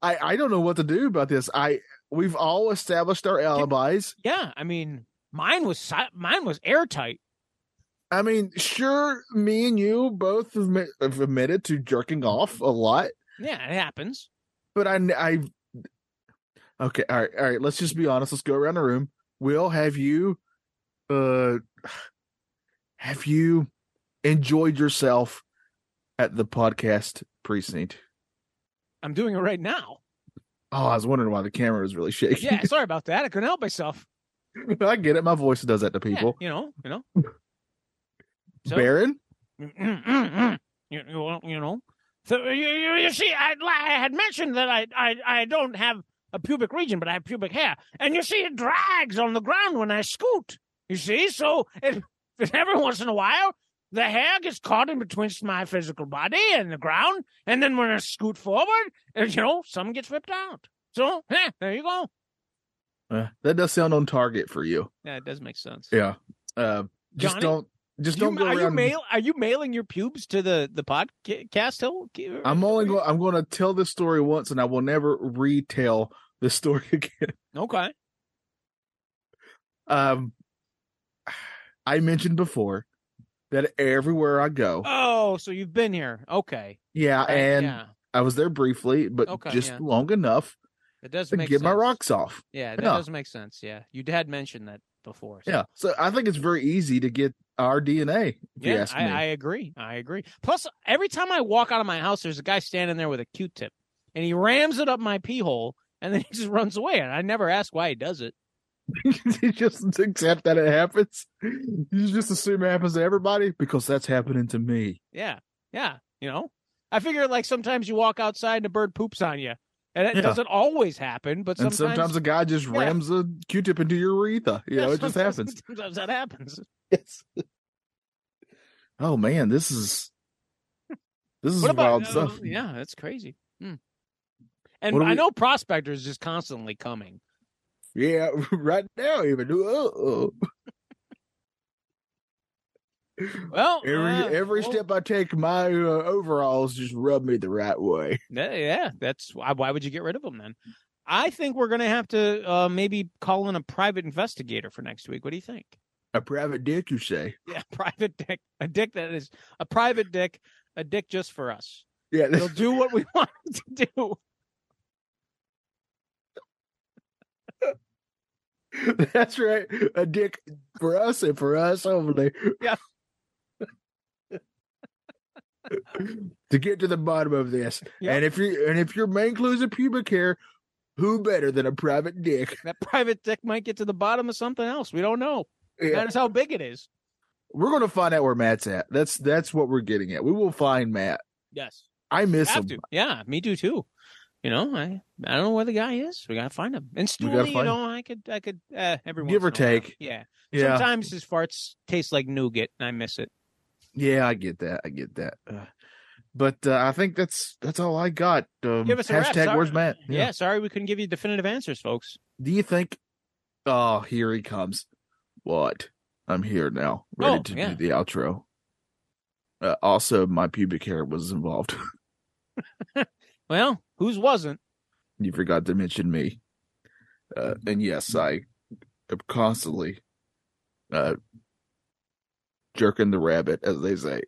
I I don't know what to do about this. I we've all established our alibis. Yeah, I mean, mine was mine was airtight. I mean, sure, me and you both have admit- have admitted to jerking off a lot, Yeah, it happens. but I I okay, all right, all right. Let's just be honest. Let's go around the room. Will have you, uh, have you enjoyed yourself at the podcast precinct? I'm doing it right now. Oh, I was wondering why the camera was really shaking. Yeah, sorry about that. I couldn't help myself. I get it. My voice does that to Yeah, people. you know, you know. So- Baron, you, you, well, you know. So you, you, you see, I, I had mentioned that I, I I don't have a pubic region, but I have pubic hair, and you see, it drags on the ground when I scoot. You see, so it, every once in a while, the hair gets caught in between my physical body and the ground, and then when I scoot forward, uh, you know, some gets ripped out. So, eh, there you go. uh, that does sound on target for you. Yeah, it does make sense. Yeah. Uh, just Johnny? don't. Just don't go are you mail? Are you mailing your pubes to the the podcast? Hill? I'm only going. I'm going to tell this story once, and I will never retell this story again. okay. Um, I mentioned before that everywhere I go, Oh, so you've been here. Okay. yeah, and yeah, I was there briefly, but Okay, just yeah. long enough it does to get my rocks off. Yeah, that Yeah. does make sense. Yeah, you had mentioned that before. so- Yeah, so I think it's very easy to get our DNA. Yeah. I, me. I agree. I agree. Plus, every time I walk out of my house, there's a guy standing there with a Q-tip, and he rams it up my pee hole, and then he just runs away. And I never ask why he does it. you just accept that it happens. You just assume it happens to everybody because that's happening to me. Yeah, yeah. You know, I figure like sometimes you walk outside and a bird poops on you, and it Yeah. doesn't always happen, but And sometimes, sometimes a guy just Yeah. rams a Q-tip into your urethra. You yeah, know, it just happens. Sometimes that happens. Yes. Oh man, this is this is about wild uh, stuff. Yeah, that's crazy. Hmm. And I we- know prospectors just constantly coming. Yeah, right now even. Uh-oh. Well, Every uh, every well, step I take, my uh, overalls just rub me the right way. Yeah, yeah, that's why. Why would you get rid of them then? I think we're going to have to uh, maybe call in a private investigator for next week. What do you think? A private dick, you say? Yeah, private dick, a dick that is a private dick, a dick just for us. Yeah, It'll do what we want to do. that's right. A dick for us and for us only. To get to the bottom of this. Yep. And if you and if your main clue is a pubic hair, who better than a private dick? That private dick might get to the bottom of something else. We don't know. Yeah. That is how big it is. We're gonna find out where Matt's at. That's that's what we're getting at. We will find Matt. Yes. I miss him. to. Yeah, me too too. You know, I I don't know where the guy is. We gotta find him. And Stooley, you know, I could I could uh, every Give or while. take. Yeah. Yeah, Sometimes his farts taste like nougat, and I miss it. Yeah, I get that. I get that. Uh, but uh, I think that's that's all I got. Um, Give us a hashtag Sorry- Where's Matt? Yeah. sorry we couldn't give you definitive answers, folks. Do you think? Oh, here he comes. What? I'm here now, ready Oh, to yeah. do the outro. Uh, also, my pubic hair was involved. Well, whose wasn't? you forgot to mention me. Uh, and yes, I am constantly uh, jerking the rabbit, as they say.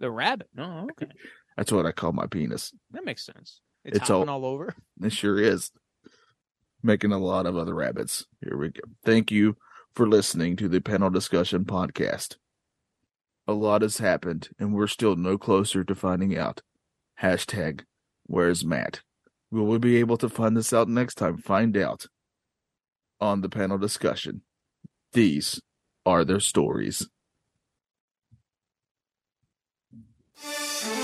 The rabbit. No, okay. That's what I call my penis. That makes sense. It's, It's all- all over. It sure is. Making a lot of other rabbits. Here we go. Thank you for listening to the panel discussion podcast. A lot has happened, and we're still no closer to finding out. Hashtag where's Matt? Will we be able to find this out next time? Find out on the panel discussion. These are their stories. Música